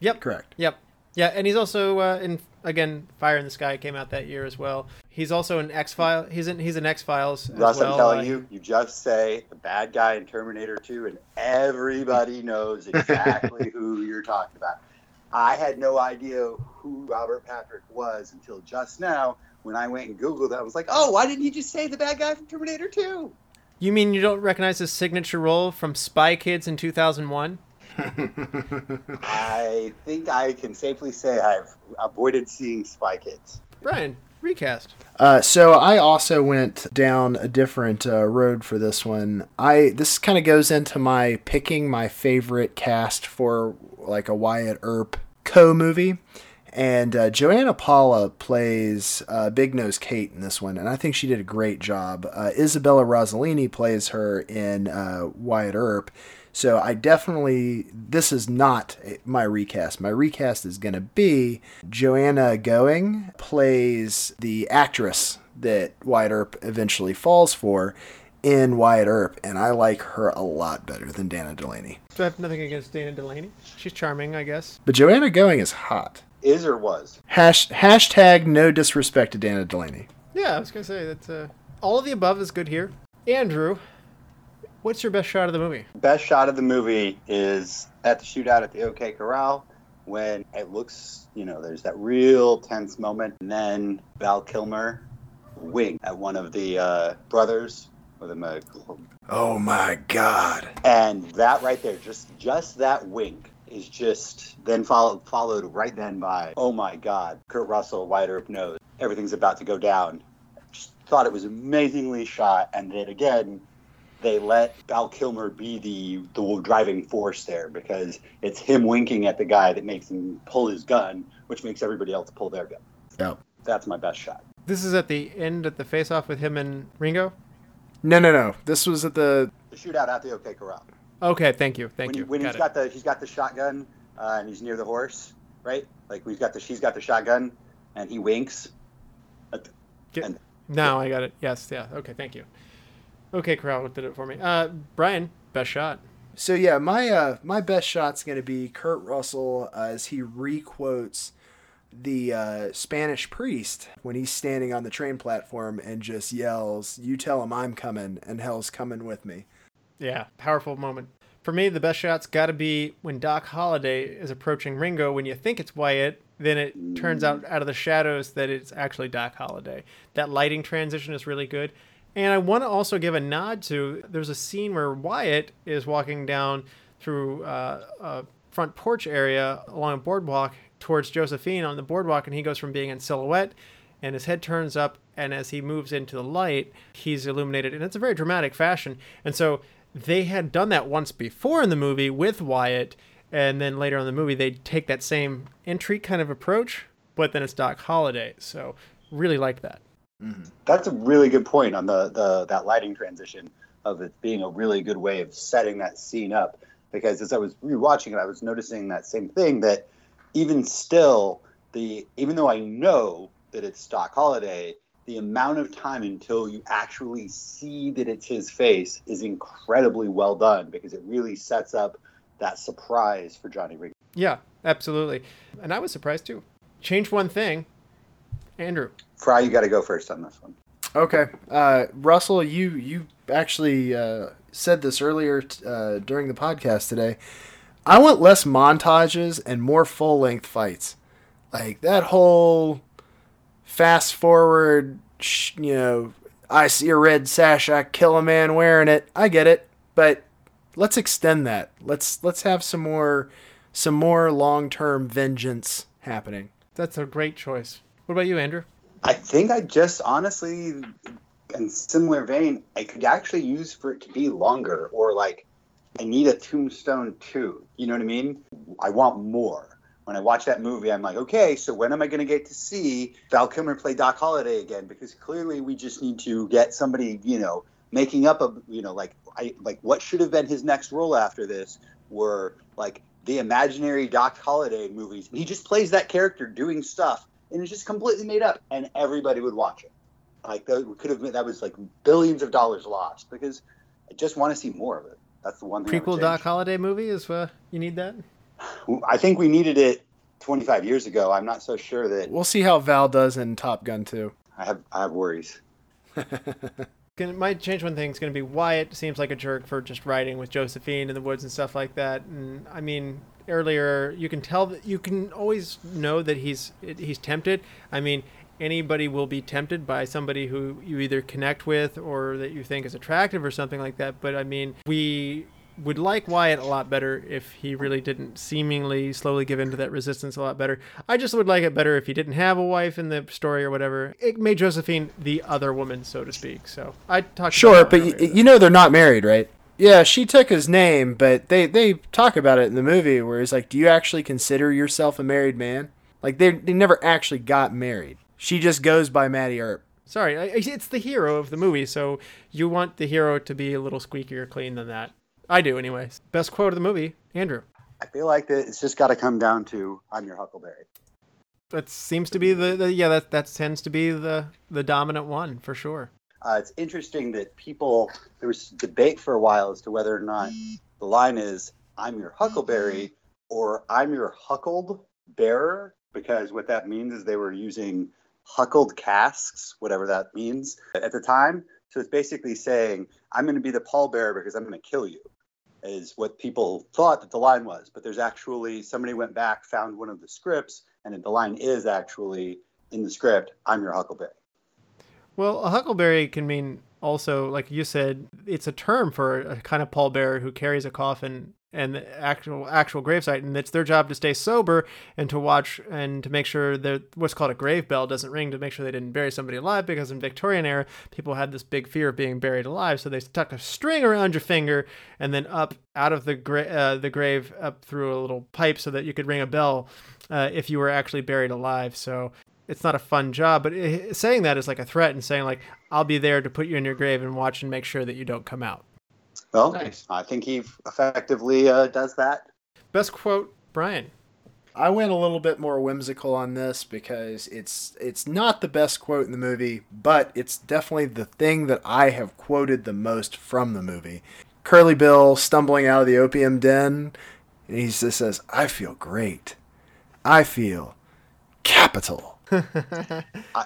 [SPEAKER 2] Yep.
[SPEAKER 3] Correct.
[SPEAKER 2] Yep. Yeah, and he's also uh, in again Fire in the Sky came out that year as well. He's also in X File. He's in he's in X Files.
[SPEAKER 4] Russ,
[SPEAKER 2] well.
[SPEAKER 4] I'm telling
[SPEAKER 2] Uh,
[SPEAKER 4] you, you just say the bad guy in Terminator 2, and everybody knows (laughs) exactly who you're talking about. I had no idea who Robert Patrick was until just now when I went and Googled it. I was like, oh, why didn't he just say the bad guy from Terminator 2?
[SPEAKER 2] You mean you don't recognize his signature role from Spy Kids in 2001? (laughs)
[SPEAKER 4] I think I can safely say I've avoided seeing Spy Kids.
[SPEAKER 2] Brian, recast.
[SPEAKER 3] Uh, so I also went down a different uh, road for this one. I this kind of goes into my picking my favorite cast for like a Wyatt Earp co movie, and uh, Joanna Pacula plays uh, Big Nose Kate in this one, and I think she did a great job. Uh, Isabella Rossellini plays her in uh, Wyatt Earp. So I definitely this is not my recast. My recast is going to be Joanna Going plays the actress that Wyatt Earp eventually falls for in Wyatt Earp, and I like her a lot better than Dana Delany.
[SPEAKER 2] So I have nothing against Dana Delany. She's charming, I guess.
[SPEAKER 3] But Joanna Going is hot.
[SPEAKER 4] Is or was?
[SPEAKER 3] Hash, hashtag no disrespect to Dana Delany.
[SPEAKER 2] Yeah, I was gonna say that uh, all of the above is good here. Andrew, what's your best shot of the movie?
[SPEAKER 4] Best shot of the movie is at the shootout at the OK Corral when it looks, you know, there's that real tense moment, and then Val Kilmer wink at one of the uh, brothers with him, uh,
[SPEAKER 3] Oh my god.
[SPEAKER 4] and that right there, just just that wink is just then followed followed right then by oh my god, Kurt Russell, Wyatt Earp nose, everything's about to go down. Just thought it was amazingly shot, and then again, they let Val Kilmer be the the driving force there because it's him winking at the guy that makes him pull his gun, which makes everybody else pull their gun.
[SPEAKER 3] Yep.
[SPEAKER 4] That's my best shot.
[SPEAKER 2] This is at the end at the face off with him and Ringo.
[SPEAKER 3] No, no, no. This was at the.
[SPEAKER 4] The shootout at the OK Corral.
[SPEAKER 2] Okay, thank you, thank
[SPEAKER 4] when,
[SPEAKER 2] you.
[SPEAKER 4] when
[SPEAKER 2] Got
[SPEAKER 4] he's
[SPEAKER 2] it.
[SPEAKER 4] got the he's got the shotgun uh, and he's near the horse, right? Like we've got the she's got the shotgun and he winks, at the-
[SPEAKER 2] Get-
[SPEAKER 4] and
[SPEAKER 2] Now I got it. Yes, yeah. Okay, thank you. Okay, Corral did it for me. Uh, Brian, best shot.
[SPEAKER 3] So yeah, my uh, my best shot's gonna be Kurt Russell uh, as he requotes the uh, Spanish priest when he's standing on the train platform and just yells, "You tell him I'm coming, and hell's coming with me."
[SPEAKER 2] Yeah, powerful moment. For me, the best shot's got to be when Doc Holliday is approaching Ringo. When you think it's Wyatt, then it turns out out of the shadows that it's actually Doc Holliday. That lighting transition is really good. And I want to also give a nod to there's a scene where Wyatt is walking down through uh, a front porch area along a boardwalk towards Josephine on the boardwalk, and he goes from being in silhouette and his head turns up and as he moves into the light he's illuminated and it's a very dramatic fashion and so they had done that once before in the movie with wyatt and then later on the movie they take that same entry kind of approach but then it's doc holliday so really like that mm-hmm.
[SPEAKER 4] That's a really good point on the, the that lighting transition of it being a really good way of setting that scene up. Because as I was rewatching it, I was noticing that same thing that even still, the even though I know that it's Doc Holliday, the amount of time until you actually see that it's his face is incredibly well done because it really sets up that surprise for Johnny Ringo.
[SPEAKER 2] yeah absolutely and i was surprised too change one thing andrew
[SPEAKER 4] Fry, you got to go first on this one.
[SPEAKER 3] Okay, uh, Russell, you you actually uh, said this earlier t- uh, during the podcast today. I want less montages and more full length fights, like that whole fast forward. Sh- you know, I see a red sash, I kill a man wearing it. I get it, but let's extend that. Let's let's have some more some more long term vengeance happening.
[SPEAKER 2] that's a great choice what about you andrew
[SPEAKER 4] I think I just honestly, in similar vein, I could actually use for it to be longer, or like, I need a Tombstone too. You know what I mean? I want more. When I watch that movie, I'm like, okay, so when am I going to get to see Val Kilmer play Doc Holliday again? Because clearly, we just need to get somebody, you know, making up a, you know, like, I like what should have been his next role after this were like the imaginary Doc Holliday movies. He just plays that character doing stuff, and it's just completely made up, and everybody would watch it. Like that could have been that was like billions of dollars lost because I just want to see more of it. That's the one thing.
[SPEAKER 2] Prequel doc holliday movie is uh, you need that
[SPEAKER 4] I think we needed it 25 years ago. I'm not so sure that
[SPEAKER 3] We'll see how Val does in Top Gun 2.
[SPEAKER 4] I have I have worries. (laughs)
[SPEAKER 2] Can, my change one thing is going to be Wyatt seems like a jerk for just riding with Josephine in the woods and stuff like that. And I mean, earlier you can tell that you can always know that he's he's tempted. I mean, anybody will be tempted by somebody who you either connect with or that you think is attractive or something like that. But I mean, we would like Wyatt a lot better if he really didn't seemingly slowly give into that resistance a lot better. I just would like it better if he didn't have a wife in the story or whatever. It made Josephine the other woman, so to speak. So I talked.
[SPEAKER 3] Sure, but
[SPEAKER 2] earlier.
[SPEAKER 3] y- you know they're not married, right? Yeah, she took his name, but they they talk about it in the movie where he's like, "Do you actually consider yourself a married man?" Like they they never actually got married. She just goes by Mattie Earp.
[SPEAKER 2] Sorry, it's the hero of the movie, so you want the hero to be a little squeakier clean than that. I do, anyways. Best quote of the movie, Andrew.
[SPEAKER 4] I feel like that it's just got to come down to I'm your Huckleberry.
[SPEAKER 2] That seems to be the, the yeah that that tends to be the the dominant one for sure.
[SPEAKER 4] Uh, it's interesting that people there was debate for a while as to whether or not the line is "I'm your Huckleberry" or "I'm your Huckled Bearer," because what that means is they were using huckled casks, whatever that means at the time. So it's basically saying, "I'm going to be the pallbearer because I'm going to kill you." Is what people thought that the line was, but there's actually somebody went back, found one of the scripts, and the line is actually in the script. I'm your Huckleberry.
[SPEAKER 2] Well, a huckleberry can mean also, like you said, it's a term for a kind of pallbearer who carries a coffin and the actual actual gravesite, and it's their job to stay sober and to watch and to make sure that what's called a grave bell doesn't ring to make sure they didn't bury somebody alive. Because in Victorian era, people had this big fear of being buried alive, so they stuck a string around your finger and then up out of the gra- uh, the grave up through a little pipe so that you could ring a bell uh, if you were actually buried alive. So it's not a fun job, but it, saying that is like a threat and saying like I'll be there to put you in your grave and watch and make sure that you don't come out.
[SPEAKER 4] Well,
[SPEAKER 9] Nice.
[SPEAKER 4] I think he effectively uh, does that.
[SPEAKER 2] Best quote, Brian.
[SPEAKER 3] I went a little bit more whimsical on this because it's it's not the best quote in the movie, but it's definitely the thing that I have quoted the most from the movie. Curly Bill stumbling out of the opium den, and he just says, "I feel great. I feel capital." (laughs)
[SPEAKER 4] I,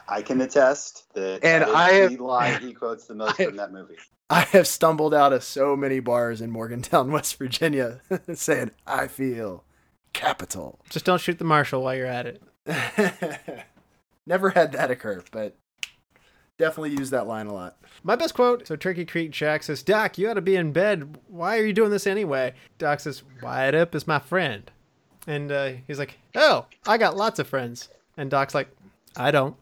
[SPEAKER 4] I can attest that
[SPEAKER 10] And
[SPEAKER 4] that is
[SPEAKER 10] I have-
[SPEAKER 4] the line he quotes the most (laughs)
[SPEAKER 10] I-
[SPEAKER 4] from that movie.
[SPEAKER 3] I have stumbled out of so many bars in Morgantown, (laughs) West Virginia, saying, "I feel capital."
[SPEAKER 2] Just don't shoot the marshal while you're at it.
[SPEAKER 3] Never had that occur, but definitely use that line a lot.
[SPEAKER 2] My best quote. So Turkey Creek Jack says, "Doc, you ought to be in bed. Why are you doing this anyway?" Doc says, "Wyatt Earp is my friend," and uh, he's like, "Oh, I got lots of friends." And Doc's like, "I don't."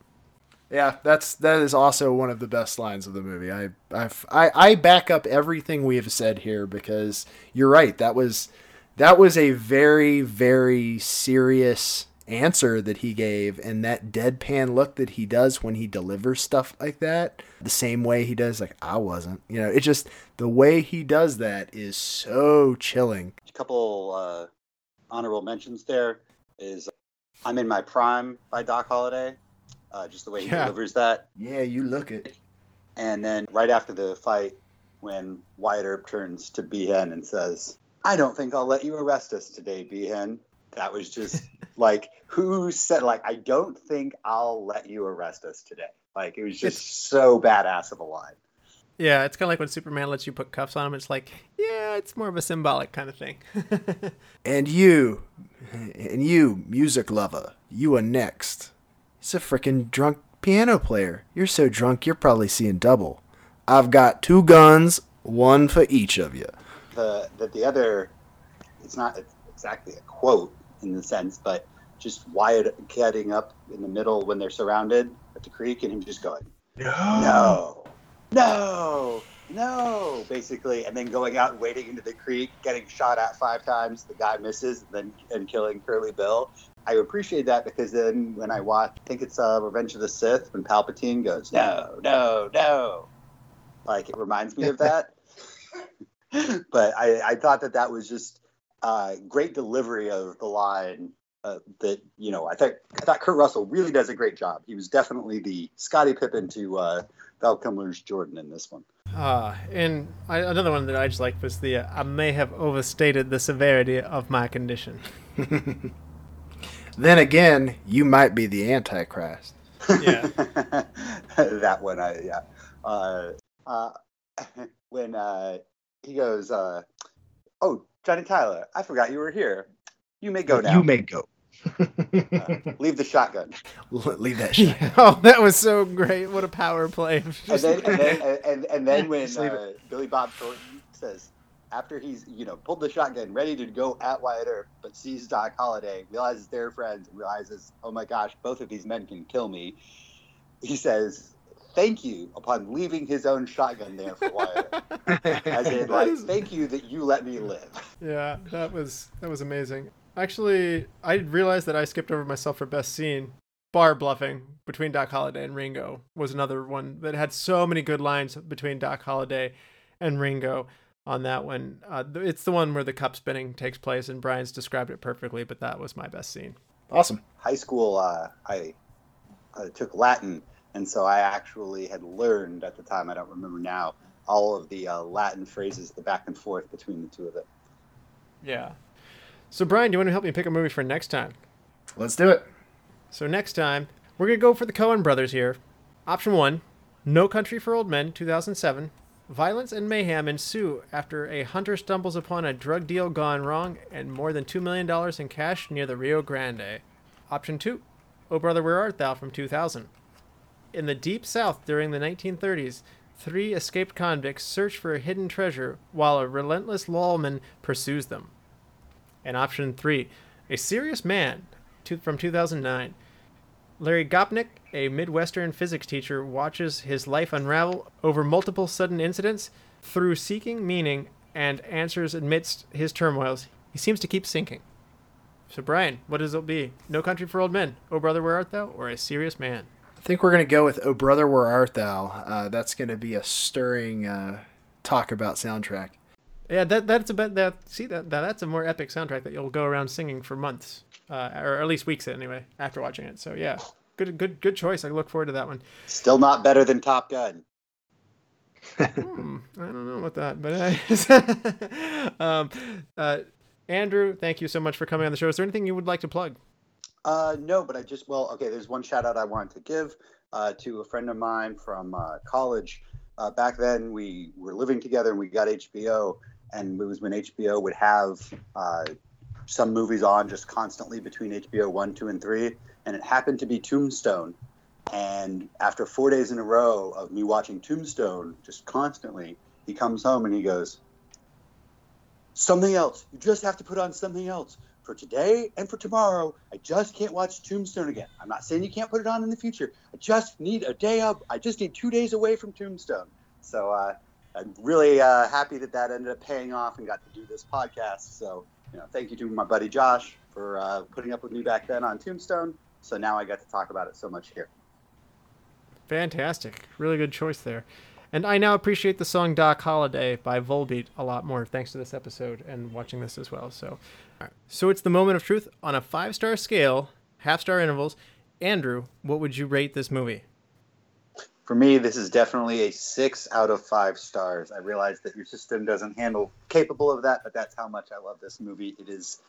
[SPEAKER 3] Yeah, that's that is also one of the best lines of the movie. I I've, I I back up everything we have said here because you're right. That was that was a very very serious answer that he gave, and that deadpan look that he does when he delivers stuff like that, the same way he does like I wasn't. You know, it just the way he does that is so chilling.
[SPEAKER 4] A couple uh, honorable mentions there is "I'm in My Prime" by Doc Holliday. Uh, just the way he
[SPEAKER 2] Yeah.
[SPEAKER 4] delivers that,
[SPEAKER 3] Yeah, you look it.
[SPEAKER 4] and then right after the fight, when Wyatt Earp turns to Behan and says, "I don't think I'll let you arrest us today, Behan." That was just (laughs) like who said like I don't think I'll let you arrest us today. Like it was just so badass of a line.
[SPEAKER 2] Yeah, it's kind of like when Superman lets you put cuffs on him. It's like, yeah, it's more of a symbolic kind of thing. (laughs)
[SPEAKER 3] And you, and you, music lover, you are next. He's a frickin' drunk piano player. You're so drunk you're probably seeing double. I've got two guns, one for each of you.
[SPEAKER 4] the that the other it's not exactly a quote in the sense but just Wyatt getting up in the middle when they're surrounded at the creek and him just going no no no no, basically and then going out and wading into the creek getting shot at five times the guy misses and then and killing curly bill i appreciate that because then when i watch i think it's uh, revenge of the sith when palpatine goes no no no like it reminds me of (laughs) that but I, I thought that that was just uh, great delivery of the line. Uh, that you know, I thought I thought Kurt Russell really does a great job. He was definitely the Scottie Pippen to uh, Val Kilmer's Jordan in this one.
[SPEAKER 2] Ah, and I, another one that I just liked was the uh, I may have overstated the severity of my condition. (laughs)
[SPEAKER 3] Then again, you might be the Antichrist.
[SPEAKER 2] Yeah. (laughs)
[SPEAKER 4] that one, I yeah. Uh, uh, (laughs) when uh, he goes, uh, "Oh, Johnny Tyler, I forgot you were here. You may go now.
[SPEAKER 10] You may go. (laughs)
[SPEAKER 4] Leave the shotgun." (laughs)
[SPEAKER 3] Leave that shit.
[SPEAKER 2] oh, that was so great! What a power play!
[SPEAKER 4] and then and then and, and then (laughs) when
[SPEAKER 10] Just leave
[SPEAKER 4] uh, Billy Bob Thornton says after he's you know pulled the shotgun ready to go at Wyatt Earp, but sees Doc Holliday, realizes they're friends, and realizes oh my gosh, both of these men can kill me. He says thank you upon leaving his own shotgun there for Wyatt, Earp. as in like
[SPEAKER 2] is-
[SPEAKER 4] thank you that you let me live.
[SPEAKER 2] Yeah, that was that was amazing. Actually, I realized that I skipped over myself for best scene. Bar bluffing between Doc Holliday and Ringo was another one that had so many good lines between Doc Holliday and Ringo on that one. Uh, it's the one where the cup spinning takes place, and Brian's described it perfectly, but that was my best scene.
[SPEAKER 3] Awesome.
[SPEAKER 4] high school, uh, I uh, took Latin, and so I actually had learned at the time. I don't remember now all of the uh, Latin phrases, the back and forth between the two of them.
[SPEAKER 2] Yeah. So, Brian, do you want to help me pick a movie for next time?
[SPEAKER 3] Let's do it.
[SPEAKER 2] So next time, we're going to go for the Coen brothers here. Option 1, No Country for Old Men, 2007. Violence and mayhem ensue after a hunter stumbles upon a drug deal gone wrong and more than $2 million in cash near the Rio Grande. Option 2, Oh Brother Where Art Thou from 2000. In the deep south during the 1930s, three escaped convicts search for a hidden treasure while a relentless lawman pursues them. And option 3, A Serious Man two, from 2009. Larry Gopnik, a Midwestern physics teacher, watches his life unravel over multiple sudden incidents. Through seeking meaning and answers amidst his turmoils, he seems to keep sinking. So, Brian, what does it be? No Country for Old Men, Oh Brother, Where Art Thou, or A Serious Man?
[SPEAKER 3] I think we're going to go with Oh Brother, Where Art Thou? Uh, that's going to be a stirring uh, talk about soundtrack.
[SPEAKER 2] Yeah, that that's about that. See that, that that's a more epic soundtrack that you'll go around singing for months, uh, or at least weeks anyway after watching it. So yeah, good good good choice. I look forward to that one.
[SPEAKER 4] Still not better than Top Gun.
[SPEAKER 2] Hmm, I don't know about that, but (laughs) um, uh, Andrew, thank you so much for coming on the show. Is there anything you would like to plug?
[SPEAKER 4] Uh, no, but I just well, okay. There's one shout out I wanted to give uh, to a friend of mine from uh, college. Uh, back then, we were living together and we got HBO, and it was when HBO would have uh, some movies on just constantly between HBO one, two, and three, and it happened to be Tombstone. And after four days in a row of me watching Tombstone just constantly, he comes home and he goes, "Something else. You just have to put on something else." for today and for tomorrow. I just can't watch Tombstone again. I'm not saying you can't put it on in the future. I just need a day up. I just need two days away from Tombstone. So uh, I'm really uh, happy that that ended up paying off and got to do this podcast. So you know, thank you to my buddy Josh for uh, putting up with me back then on Tombstone. So now I got to talk about it so much here.
[SPEAKER 2] Fantastic. Really good choice there. And I now appreciate the song Doc Holliday by Volbeat a lot more thanks to this episode and watching this as well. So, so it's the moment of truth on a five star scale, half star intervals. Andrew, what would you rate this movie?
[SPEAKER 4] For me, this is definitely a six out of five stars. I realize that your system doesn't handle capable of that, but that's how much I love this movie. It is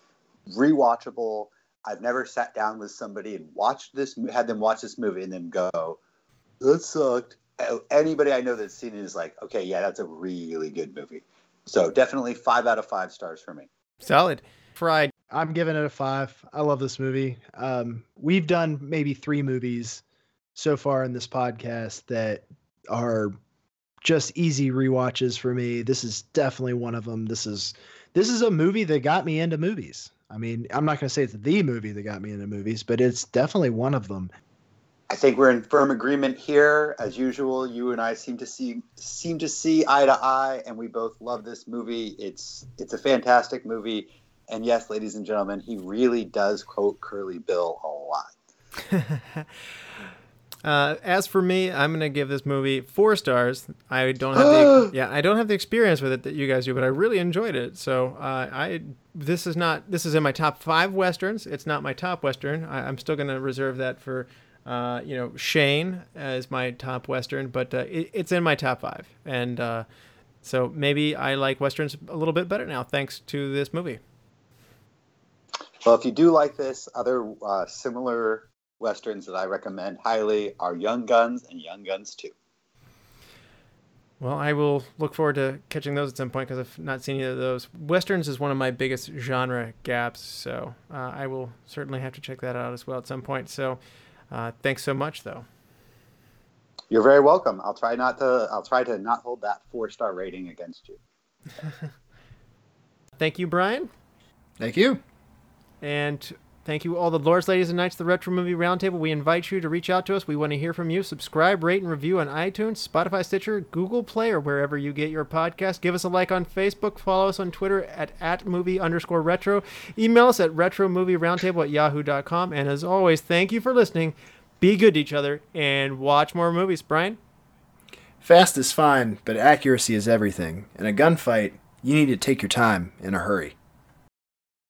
[SPEAKER 4] rewatchable. I've never sat down with somebody and watched this, had them watch this movie and then go, "That sucked." Anybody I know that's seen it is like, "Okay, yeah, that's a really good movie." So definitely five out of five stars for me.
[SPEAKER 2] Solid. Fried.
[SPEAKER 3] I'm giving it a five. I love this movie. Um, we've done maybe three movies so far in this podcast that are just easy rewatches for me. This is definitely one of them. This is this is a movie that got me into movies. I mean, I'm not going to say it's the movie that got me into movies, but it's definitely one of them.
[SPEAKER 4] I think we're in firm agreement here. As usual, you and I seem to see seem to see eye to eye, and we both love this movie. It's it's a fantastic movie, and yes, ladies and gentlemen, he really does quote Curly Bill a lot. (laughs)
[SPEAKER 2] Uh, as for me, I'm gonna give this movie four stars. I don't have the (gasps) yeah, I don't have the experience with it that you guys do, but I really enjoyed it. So uh, I this is not this is in my top five westerns. It's not my top western. I, am still gonna reserve that for uh, you know Shane as my top western, but uh, it, it's in my top five, and uh, so maybe I like westerns a little bit better now thanks to this movie.
[SPEAKER 4] Well, if you do like this, other uh, similar westerns that I recommend highly are Young Guns and Young Guns 2.
[SPEAKER 2] Well, I will look forward to catching those at some point because I've not seen either of those. Westerns is one of my biggest genre gaps, so uh, I will certainly have to check that out as well at some point. So, uh, thanks so much, though.
[SPEAKER 4] You're very welcome. I'll try not to. I'll try to not hold that four star rating against you. (laughs)
[SPEAKER 2] Thank you, Brian.
[SPEAKER 11] Thank you.
[SPEAKER 2] And Thank you, all the lords, ladies, and knights of the Retro Movie Roundtable. We invite you to reach out to us. We want to hear from you. Subscribe, rate, and review on iTunes, Spotify, Stitcher, Google Play, or wherever you get your podcast. Give us a like on Facebook. Follow us on Twitter at, at movie underscore retro. Email us at retromovieroundtable at yahoo.com. And as always, thank you for listening. Be good to each other and watch more movies. Brian?
[SPEAKER 11] Fast is fine, but accuracy is everything. In a gunfight, you need to take your time in a hurry.